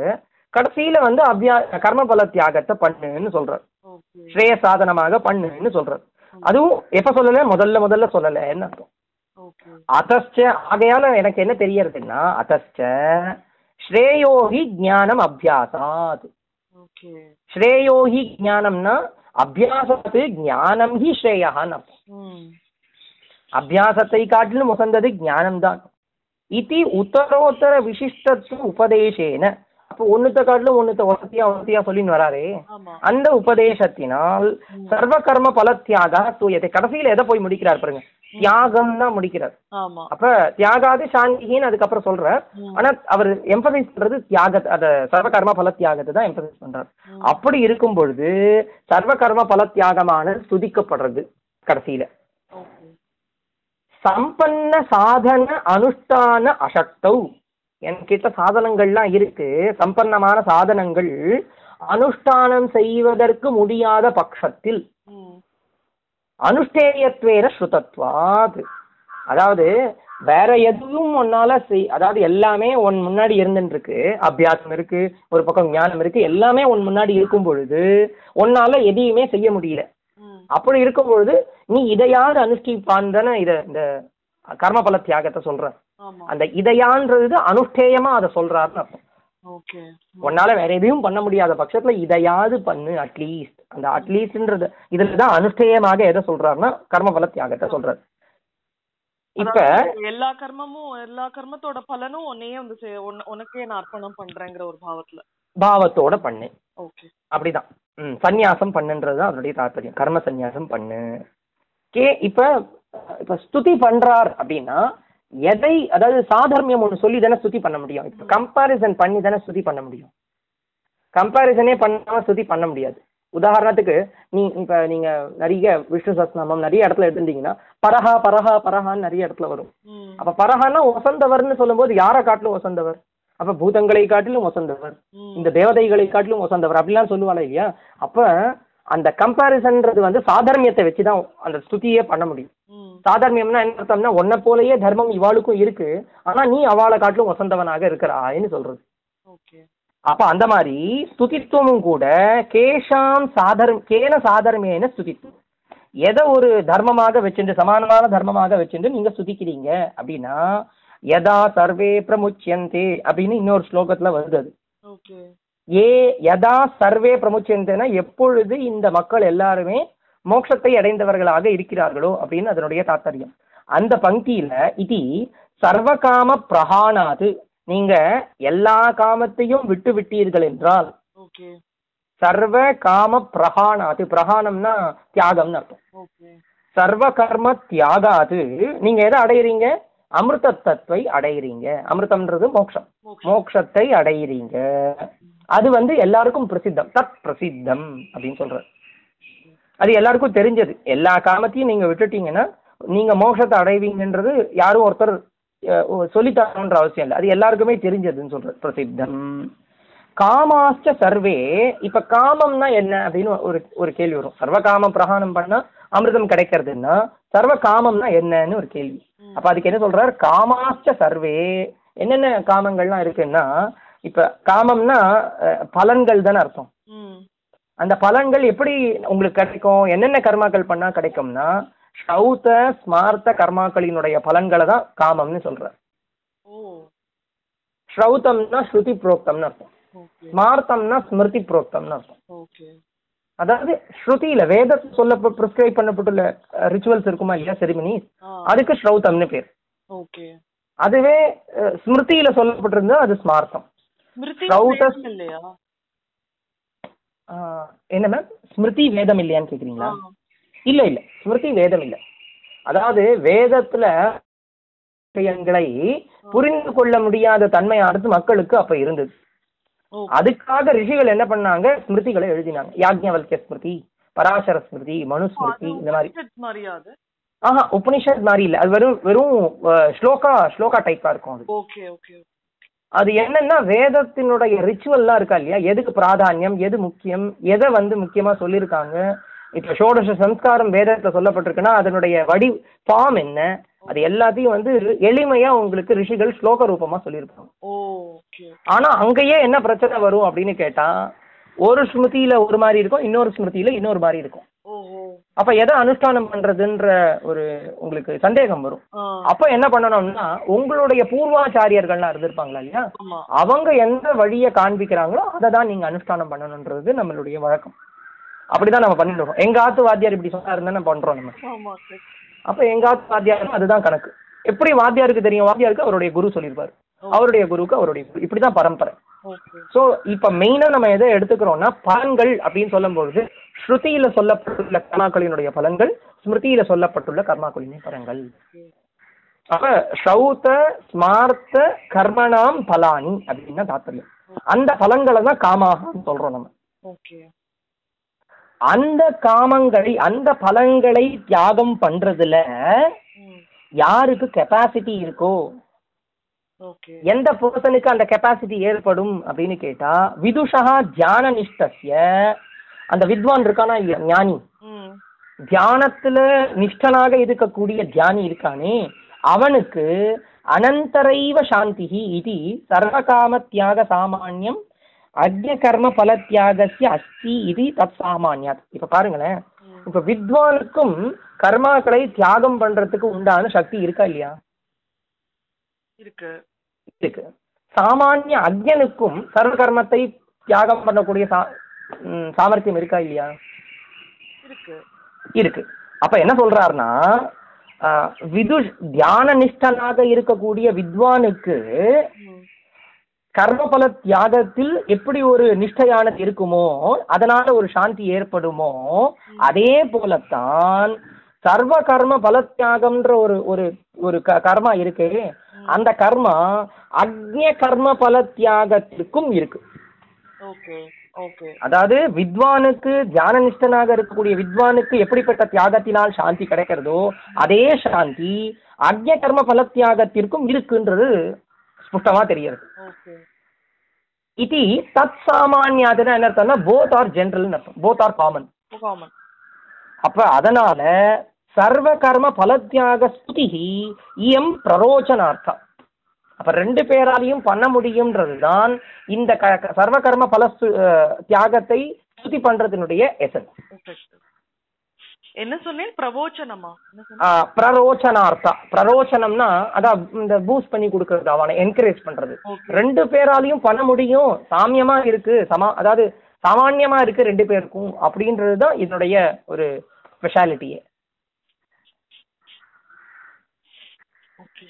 கடைசியில வந்து அபியா கர்ம பல தியாகத்தை பண்ணுன்னு சொல்றார். ஸ்ரேய சாதனமாக பண்ணுன்னு சொல்றார். அதுவும் எப்ப சொல்லல? முதல்ல முதல்ல சொல்லலன்னு அர்த்தம்? ஓகே. அத்தச்ச ஆகையால எனக்கு என்ன தெரியறதுன்னா அத்தச்ச ஸ்ரேயோஹி ஞானம் அபியாசாத். ஓகே. ஸ்ரேயோஹி ஞானம்னா அபியாசத்து ஞானம் ஹி ஸ்ரேயான்னு அர்த்தம். அபியாசத்தை காட்டிலும் உசந்தது ஞானம்தான். இதி உத்தரோத்தர விசிஷ்டத்துவ உபதேசேன. அப்போ ஒண்ணுத்த காட்டிலும் ஒண்ணுத்த வசதியா வசதியா சொல்லின்னு வராரே. அந்த உபதேசத்தினால் சர்வ கர்ம பல தியாக தூயத்தை கடைசியில எதை போய் முடிக்கிறார் பாருங்க. தியாகம் தான் முடிக்கிறார். அப்ப தியாகாது சாந்திகின்னு அதுக்கப்புறம் சொல்றார். ஆனா அவர் எம்பசைஸ் பண்றது தியாக அத சர்வ கர்ம பல தியாகத்தை தான் எம்பசைஸ் பண்றார். அப்படி இருக்கும் பொழுது சர்வ கர்ம பல தியாகமானது துதிக்கப்படுறது கடைசியில. சம்பன்ன சாதன அனுஷ்டான அசக்தௌ. என்கிட்ட சாதனங்கள்லாம் இருக்கு. சம்பன்னமான சாதனங்கள் அனுஷ்டானம் செய்வதற்கு முடியாத பட்சத்தில். ம். அனுஷ்டேயத்வேன ஸ்ருதத்வாத். அதாவது வேற எதுவும் உன்னால செய் அதாவது எல்லாமே உன் முன்னாடி இருந்துட்டு இருக்கு அபியாசம் இருக்கு ஒரு பக்கம் ஞானம் இருக்கு எல்லாமே உன் முன்னாடி இருக்கும் பொழுது உன்னால எதையுமே செய்ய முடியல. அப்படி இருக்கும் பொழுது நீ இதையாவது அனுஷ்டிப்பான் தானே இத இந்த கர்மபல தியாகத்தை சொல்ற அந்த இதையான்றது அனுஷ்டேயமா அதை சொல்றாருன்னு அர்த்தம். ஓகே. உன்னால வேற எதையும் பண்ண முடியாத பட்சத்துல இதையாவது பண்ணு அட்லீஸ்ட் அந்த அட்லீஸ்ட்ன்றது இதுல தான் அனுஷ்டேயமாக எதை சொல்றாருன்னா கர்மபல தியாகத்தை சொல்றாரு. இப்ப எல்லா கர்மமும் எல்லா கர்மத்தோட பலனும் உன்னையே வந்து உனக்கே நான் அர்ப்பணம் பண்றேங்கிற ஒரு பாவத்துல. பாவத்தோட பண்ணு. ஓகே. அப்படிதான். ம் சந்நியாசம் பண்ணுன்றதுதான் அதனுடைய தாற்பயம் கர்ம சந்நியாசம் பண்ணு. கே இப்ப இப்ப ஸ்துதி பண்றார் அப்படின்னா எதை அதாவது சாதர்மியம் ஒன்று சொல்லி தானே ஸ்துதி பண்ண முடியும். இப்ப கம்பாரிசன் பண்ணி தானே ஸ்துதி பண்ண முடியும். கம்பாரிசனே பண்ணாம ஸ்துதி பண்ண முடியாது. உதாரணத்துக்கு நீ இப்ப நீங்க நிறைய விஷ்ணு சஸ்நாமம் நிறைய இடத்துல எடுத்துட்டீங்கன்னா பரஹா பரஹா பரஹான்னு நிறைய இடத்துல வரும். அப்ப பரஹான்னா வசந்தவர்னு சொல்லும்போது யாரை காட்டிலும் வசந்தவர்? அப்ப பூதங்களை காட்டிலும் வசந்தவர். ம். இந்த தேவதைகளை காட்டிலும் வசந்தவர். அப்படிலாம் சொல்லுவாளா இல்லையா? அப்ப அந்த கம்பாரிசன்ன்றது வந்து சாதர்மியத்தை வச்சுதான் அந்த ஸ்துதியே பண்ண முடியும். சாதர்மியம்னா என்ன அர்த்தம்னா உன்னை போலயே தர்மம் இவாளுக்கும் இருக்கு. ஆனா நீ அவளை காட்டிலும் வசந்தவனாக இருக்கிறாய்ன்னு சொல்றது. ஓகே. அப்ப அந்த மாதிரி ஸ்துதித்துவமும் கூட கேஷாம் சாதர் கேன சாதர்மியன ஸ்துதித்துவம். எதை ஒரு தர்மமாக வச்சுட்டு சமானமான தர்மமாக வச்சுட்டு நீங்க ஸ்துதிக்கிறீங்க அப்படின்னா யதா சர்வே பிரமுச்சியந்தே அப்படின்னு இன்னொரு ஸ்லோகத்துல வருது அது. ஓகே. ஏ யதா சர்வே பிரமுச்சியந்தேனா எப்பொழுது இந்த மக்கள் எல்லாருமே மோட்சத்தை அடைந்தவர்களாக இருக்கிறார்களோ அப்படின்னு அதனுடைய தாத்பரியம். அந்த பங்கியில இது சர்வகாம பிரகாணாது நீங்க எல்லா காமத்தையும் விட்டு விட்டீர்கள் என்றால் சர்வ காம பிரகாணாது பிரகாணம்னா தியாகம்னு அர்த்தம். சர்வ கர்ம தியாகாது நீங்க எதை அடையிறீங்க? அமிர்தத்தத்தை அடையிறீங்க. அமிர்தம்ன்றது மோட்சம். மோக்ஷம் மோட்சத்தை அடையிறீங்க. அது வந்து எல்லாருக்கும் பிரசித்தம். தத் பிரசித்தம் அப்படின்னு சொல்றாரு. அது எல்லாருக்கும் தெரிஞ்சது. எல்லா காமத்தையும் நீங்க விட்டுட்டீங்கன்னா நீங்க மோட்சத்தை அடைவீங்கன்றது யாரும் ஒருத்தர் சொல்லித்தரணுன்ற அவசியம் இல்லை. அது எல்லாருக்குமே தெரிஞ்சதுன்னு சொல்ற பிரசித்தம். காமாச்ச சர்வே இப்ப காமம்னா என்ன அப்படின்னு ஒரு ஒரு கேள்வி வரும். சர்வ காம பிரகாணம் பண்ணா அமிர்தம் கிடைக்கிறதுன்னா சர்வ காமம்னா என்னன்னு ஒரு கேள்வி. அப்ப அதுக்கு என்ன சொல்றாரு? காமாச்ச சர்வே என்னென்ன காமங்கள்லாம் இருக்குன்னா இப்ப காமம்னா பலன்கள் தானே அர்த்தம். அந்த பலன்கள் எப்படி உங்களுக்கு கிடைக்கும்? என்னென்ன கர்மாக்கள் பண்ணா கிடைக்கும்னா ஸ்ரௌத்த ஸ்மார்த்த கர்மாக்களினுடைய பலன்களை தான் காமம்னு சொல்றார். ஸ்ரௌத்தம்னா ஸ்ருதி புரோக்தம்னு அர்த்தம். ஸ்மார்த்தம்னா ஸ்மிருதி புரோக்தம்னு அர்த்தம். அதாவது ஸ்ருதியில வேத சொல்ல ப்ரிஸ்கிரைப் பண்ணப்பட்டுள்ள ரிச்சுவல்ஸ் இருக்குமா இல்லையா செரிமனி அதுக்கு ஸ்ரௌத்தம்னு பேர். ஓகே. அதுவே ஸ்மிருதியில சொல்லப்பட்டிருந்தா அது ஸ்மார்த்தம். ஸ்மிருதி என்ன மேம் ஸ்மிருதி வேதம் இல்லையான்னு கேக்குறீங்களா. இல்ல இல்ல. ஸ்மிருதி வேதம் இல்ல. அதாவது வேதத்துல விஷயங்களை புரிந்து கொள்ள முடியாத தன்மையானது மக்களுக்கு அப்ப இருந்தது. அதுக்காக ரிஷிகள் என்ன பண்ணாங்க? ஸ்மிருதிகளை எழுதினாங்க. யாக்ஞவல்கிய ஸ்மிருதி பராசர ஸ்மிருதி மனுஸ்மிருதி இந்த மாதிரி. ஆஹா உபனிஷத் மாதிரி இல்ல. அது வெறும் வெறும் ஸ்லோகா ஸ்லோகா டைப்பா இருக்கும் அது. Okay okay. அது என்னன்னா வேதத்தினுடைய ரிச்சுவல்லாம் இருக்கா இல்லையா? எதுக்கு பிராதானியம்? எது முக்கியம்? எதை வந்து முக்கியமா சொல்லியிருக்காங்க? இப்ப ஷோடச சம்ஸ்காரம் வேதத்துல சொல்லப்பட்டிருக்குன்னா அதனுடைய வடி ஃபார்ம் என்ன? அது எல்லாத்தையும் வந்து எளிமையா உங்களுக்கு ரிஷிகள் ஸ்லோக ரூபமா சொல்லியிருப்பாங்க. ஆனா அங்கேயே என்ன பிரச்சனை வரும் அப்படின்னு கேட்டா ஒரு ஸ்மிருதியில ஒரு மாதிரி இருக்கும் இன்னொரு ஸ்மிருதியில இன்னொரு மாதிரி இருக்கும். அப்ப எதை அனுஷ்டானம் பண்றதுன்ற ஒரு உங்களுக்கு சந்தேகம் வரும். அப்ப என்ன பண்ணணும்னா உங்களுடைய பூர்வாச்சாரியர்கள்லாம் இருந்திருப்பாங்களா இல்லையா? அவங்க எந்த வழியை காண்பிக்கிறாங்களோ அதை தான் நீங்க அனுஷ்டானம் பண்ணணுன்றது நம்மளுடைய வழக்கம். அப்படிதான் நம்ம பண்ணிட்டு இருக்கோம். எங்க ஆத்து வாத்தியார் இப்படி சொன்னாருன்னு நம்ம பண்றோம் நம்ம. அப்ப எங்க ஆத்து வாத்தியார் அதுதான் கணக்கு. எப்படி வாத்தியாருக்கு தெரியும்? வாத்தியாருக்கு அவருடைய குரு சொல்லியிருப்பாரு. அவருடைய குருவுக்கு அவருடைய குரு. இப்படிதான் பரம்பரை. ஸோ இப்போ மெயினாக நம்ம எதை எடுத்துக்கிறோம்னா பலன்கள் அப்படின்னு சொல்லும்பொழுது ஸ்ருதியில சொல்லப்பட்டுள்ள கர்மாக்களினுடைய பலன்கள் ஸ்மிருதியில சொல்லப்பட்டுள்ள கர்மாக்களின் பலன்கள். அப்ப ஸ்ரௌத ஸ்மார்த்த கர்மணாம் பலானி அப்படின்னு தாத்பரியம். அந்த பலன்களை தான் காமாகன்னு சொல்றோம் நம்ம. அந்த காமங்களை அந்த பலன்களை தியாகம் பண்றதுல யாருக்கு கெப்பாசிட்டி இருக்கோ எந்த பர்சனுக்கு அந்த கெப்பாசிட்டி ஏற்படும் அப்படின்னு கேட்டா விதுஷா தியான நிஷ்டஸ்ய அந்த வித்வான் இருக்கானா ஞானி. தியானத்துல நிஷ்டனாக இருக்கக்கூடிய தியானி இருக்கானே அவனுக்கு அனந்தரைவ சாந்திஹி இது சர்வகாம தியாக சாமானியம் அக்ஞ கர்ம பல தியாகசிய அஸ்தி இது தத் சாமானியாத். இப்ப பாருங்களேன். இப்ப வித்வானுக்கும் கர்மாக்களை தியாகம் பண்றதுக்கு உண்டான சக்தி இருக்கா இல்லையா? இருக்கு. இருக்கு. சாமானிய அக்ஞனுக்கும் சர்வ கர்மத்தை தியாகம் பண்ணக்கூடிய சா சாமர்த்தியம் இருக்கா இல்லையா? இருக்கு. இருக்கு. அப்ப என்ன சொல்றாருன்னா ஆஹ், விது தியான நிஷ்டனாக இருக்கக்கூடிய வித்வானுக்கு. கர்மபல தியாகத்தில் எப்படி ஒரு நிஷ்டையானது இருக்குமோ அதனால ஒரு சாந்தி ஏற்படுமோ அதே போலத்தான் சர்வ கர்ம பலத்தியாகம்ன்ற ஒரு ஒரு ஒரு க- கர்மா இருக்கு அந்த கர்மா அக்ஞ கர்ம பல தியாகத்திற்கும் இருக்கு. Okay okay. அதாவது வித்வானுக்கு தியான நிஷ்டனாக இருக்கக்கூடிய வித்வானுக்கு எப்படிப்பட்ட தியாகத்தினால் சாந்தி கிடைக்கிறதோ அதே சாந்தி அக்ஞ கர்ம பல தியாகத்திற்கும் இருக்குன்றது ஸ்பஷ்டமா ஓகே. இது தத் சாமானியாதுன்னா என்ன அர்த்தம்னா போத் ஆர் ஜென்ரல் அர்த்தம். போத் ஆர் காமன் அப்ப அதனால சர்வ கர்ம பலத்தியாக ஸ்துதி இயம் பிரரோச்சனார்த்தம். அப்ப ரெண்டு பேராலையும் பண்ண முடியும்ன்றதுதான் இந்த க க- சர்வ கர்ம பல தியாகத்தை ஸ்துதி பண்றதுனுடைய எசன்ஸ். என்ன சொன்னேன்? பிரவோச்சனமா பிரரோச்சனார்த்தா பிரரோச்சனம்னா அதான் இந்த பூஸ்ட் பண்ணி கொடுக்கறது அவனை என்கரேஜ் பண்றது. ரெண்டு பேராலையும் பண்ண முடியும். சாமியமா இருக்கு சமா அதாவது சாமான்யமா இருக்கு ரெண்டு பேருக்கும் அப்படின்றது தான் இதனுடைய ஒரு ஸ்பெஷாலிட்டியே ஓகே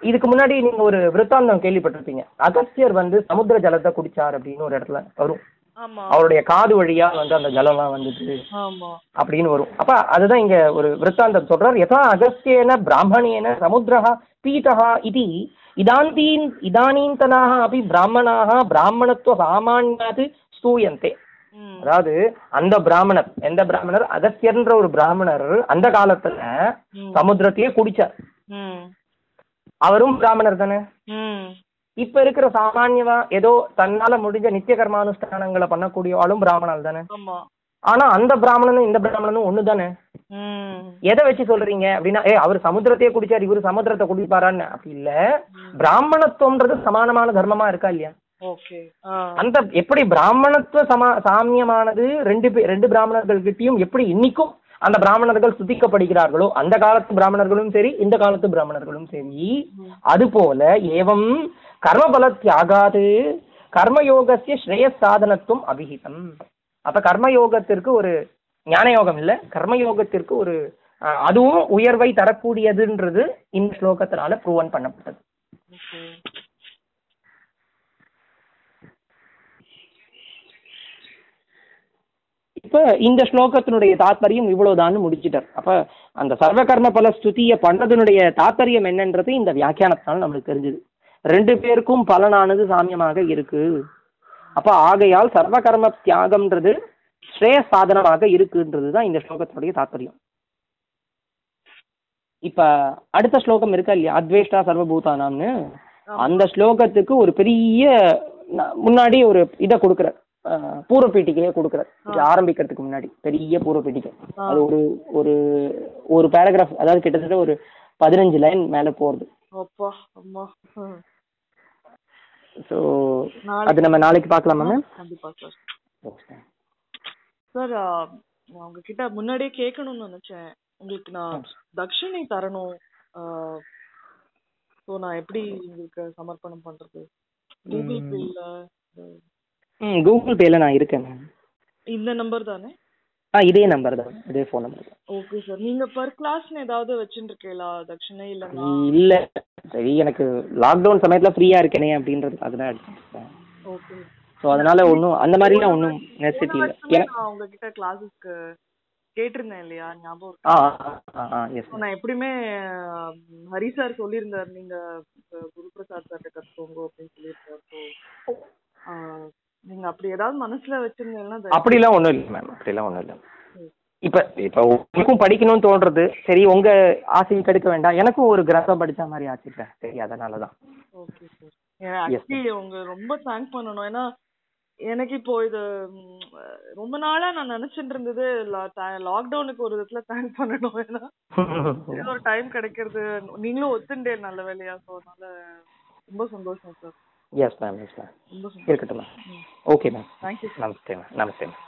இதுக்கு முன்னாடி நீங்க ஒரு விருத்தாந்தம் கேள்விப்பட்டிருப்பீங்க. அகஸ்தியர் வந்து சமுத்திர ஜலத்தை குடிச்சார் அப்படின்னு ஒரு இடத்துல வரும். அவருடைய காது வழியா வந்து அந்த ஜலம்லாம் ஆமா. அப்படின்னு வரும். அப்ப அதுதான் இங்க ஒரு விருத்தாந்தம் சொல்றார். யதா அகஸ்தியேன பிராமணேன சமுத்திரः பீதः இது இதாந்தீன் இதானீந்தனாக அப்படி பிராமணாக பிராமணத்துவ சாமானியாத் ஸ்தூயந்தே. அதாவது அந்த பிராமணர் எந்த பிராமணர்? அகஸ்தியர்ன்ற ஒரு பிராமணர் அந்த காலத்துல. சமுத்திரத்தையே குடிச்சார். அவரும் பிராமணர் தானே? இப்ப இருக்கிற சாமானியமா ஏதோ தன்னால முடிஞ்ச நித்திய கர்மானுஷ்டானங்களை பண்ணக்கூடிய ஆளும் பிராமணர் தானே? ஆனா அந்த பிராமணனும் இந்த பிராமணனும் ஒண்ணு தானே? எதை வச்சு சொல்றீங்க அப்படின்னா ஏ அவர் சமுத்திரத்தையே குடிச்சார் இவரு சமுத்திரத்தை குடிப்பாரான்னு. அப்படி இல்ல. பிராமணத்துவம்ன்றது சமானமான தர்மமா இருக்கா இல்லையா? அந்த எப்படி பிராமணத்துவ சமா சாமியமானது ரெண்டு ரெண்டு பிராமணர்கள் கிட்டயும் எப்படி இன்னைக்கும் அந்த பிராமணர்கள் சுத்திக்கப்படுகிறார்களோ அந்த காலத்து பிராமணர்களும் சரி இந்த காலத்து பிராமணர்களும் சரி அதுபோல ஏவம் கர்மபல தியாகாது கர்மயோகசிய ஸ்ரேயசாதனத்துவம் அபிஹிதம். அப்ப கர்மயோகத்திற்கு ஒரு ஞான யோகம் இல்ல கர்மயோகத்திற்கு ஒரு அதுவும் உயர்வை தரக்கூடியதுன்றது இந்த ஸ்லோகத்தினால ப்ரூவன் பண்ணப்பட்டது ஓகே இப்ப இந்த ஸ்லோகத்தினுடைய தாத்பரியம் இவ்வளவுதான் முடிச்சிட்டார். அப்ப அந்த சர்வ கர்ம பல ஸ்துதியை பண்றதுனுடைய தாத்பரியம் என்னன்றது இந்த வியாக்கியானத்தினால நம்மளுக்கு தெரிஞ்சுது. ரெண்டு பேருக்கும் பலனானது சாமியமாக இருக்கு. அப்ப ஆகையால் சர்வ கர்ம தியாகம்ன்றது ஸ்ரேய சாதனமாக இருக்குன்றது தான் இந்த ஸ்லோகத்தினுடைய தாத்பரியம். இப்ப அடுத்த ஸ்லோகம் இருக்கா இல்லையா? அத்வேஷ்டா சர்வபூதானாம்னு. அந்த ஸ்லோகத்துக்கு ஒரு பெரிய முன்னாடி ஒரு இதை கொடுக்குற பூர்வ பீட்டிகையை கொடுக்குற இது ஆரம்பிக்கிறதுக்கு முன்னாடி. பெரிய பூர்வ பீட்டிகை அது ஒரு ஒரு ஒரு பேராகிராஃப் அதாவது கிட்டத்தட்ட ஒரு பதினஞ்சு லைன் மேல போறது. ஸோ நாளைக்கு அது நம்ம நாளைக்கு பார்க்கலாமா மேம் சார் உங்ககிட்ட முன்னாடியே கேட்கணும்னு நினைச்சேன். உங்களுக்கு நான் தட்சிணை தரணும். ஸோ நான் எப்படி உங்களுக்கு சமர்ப்பணம் பண்றது? கூகுள் பேல ம் கூகுள் பேல நான் இருக்கேன் மேம் இந்த நம்பர் தானே? ஆ இதே நம்பர் தான் இதே ஃபோன் நம்பர் தான். ஓகே சார் நீங்க பர் கிளாஸ்னு ஏதாவது வச்சுட்டு இருக்கீங்களா தட்சிணை இல்லைன்னா? இல்ல. சரி எனக்கு லாக்டவுன் சமயத்துல ஃப்ரீயா இருக்கேனே அப்படின்றதுக்காக தான் எடுத்தேன் ஓகே ஸோ அதனால ஒன்றும் அந்த மாதிரிலாம் ஒன்றும் நெசசிட்டி இல்லை. நான் உங்ககிட்ட கிளாஸஸ்க்கு கேட்டிருந்தேன் இல்லையா ஞாபகம் இருக்கா? ஆ ஆ எஸ் நான் எப்படியுமே ஹரி சார் சொல்லியிருந்தார் நீங்க அஹ், குரு பிரசாத் சார்ட்ட கத்துக்கோங்க அப்படின்னு சொல்லியிருக்காரு ஸோ நீங்க அப்படி ஏதாவது மனசுல வச்சிருந்தீங்கன்னா அப்படிலாம் ஒன்றும் இல்லை மேம் அப்படிலாம் ஒன்றும் இல்லை. இப்போ இப்போ உங்களுக்கும் படிக்கணும்னு தோன்றது. சரி உங்க ஆசையை கெடுக்க வேண்டாம். எனக்கும் ஒரு கிரகம் படிச்ச மாதிரி ஆச்சுல்ல சரி அதனால தான் ஓகே சார் ஆக்சுவலி உங்க ரொம்ப தேங்க் பண்ணணும். ஏன்னா எனக்கு இப்போ இது ரொம்ப நாளா நான் நினைச்சிட்டு இருந்தது லாக்டவுனுக்கு ஒரு விதத்துல தேங்க் பண்ணணும். ஏன்னா <laughs> ஒரு டைம் கிடைக்கிறது. நீங்களும் ஒத்துண்டே நல்ல வேலையா. ஸோ அதனால ரொம்ப சந்தோஷம் sir yes ma'am yes ma'am இருக்கட்டும் மேம் ஓகே மேம் நமஸ்தே மேம் நமஸ்தே மேம்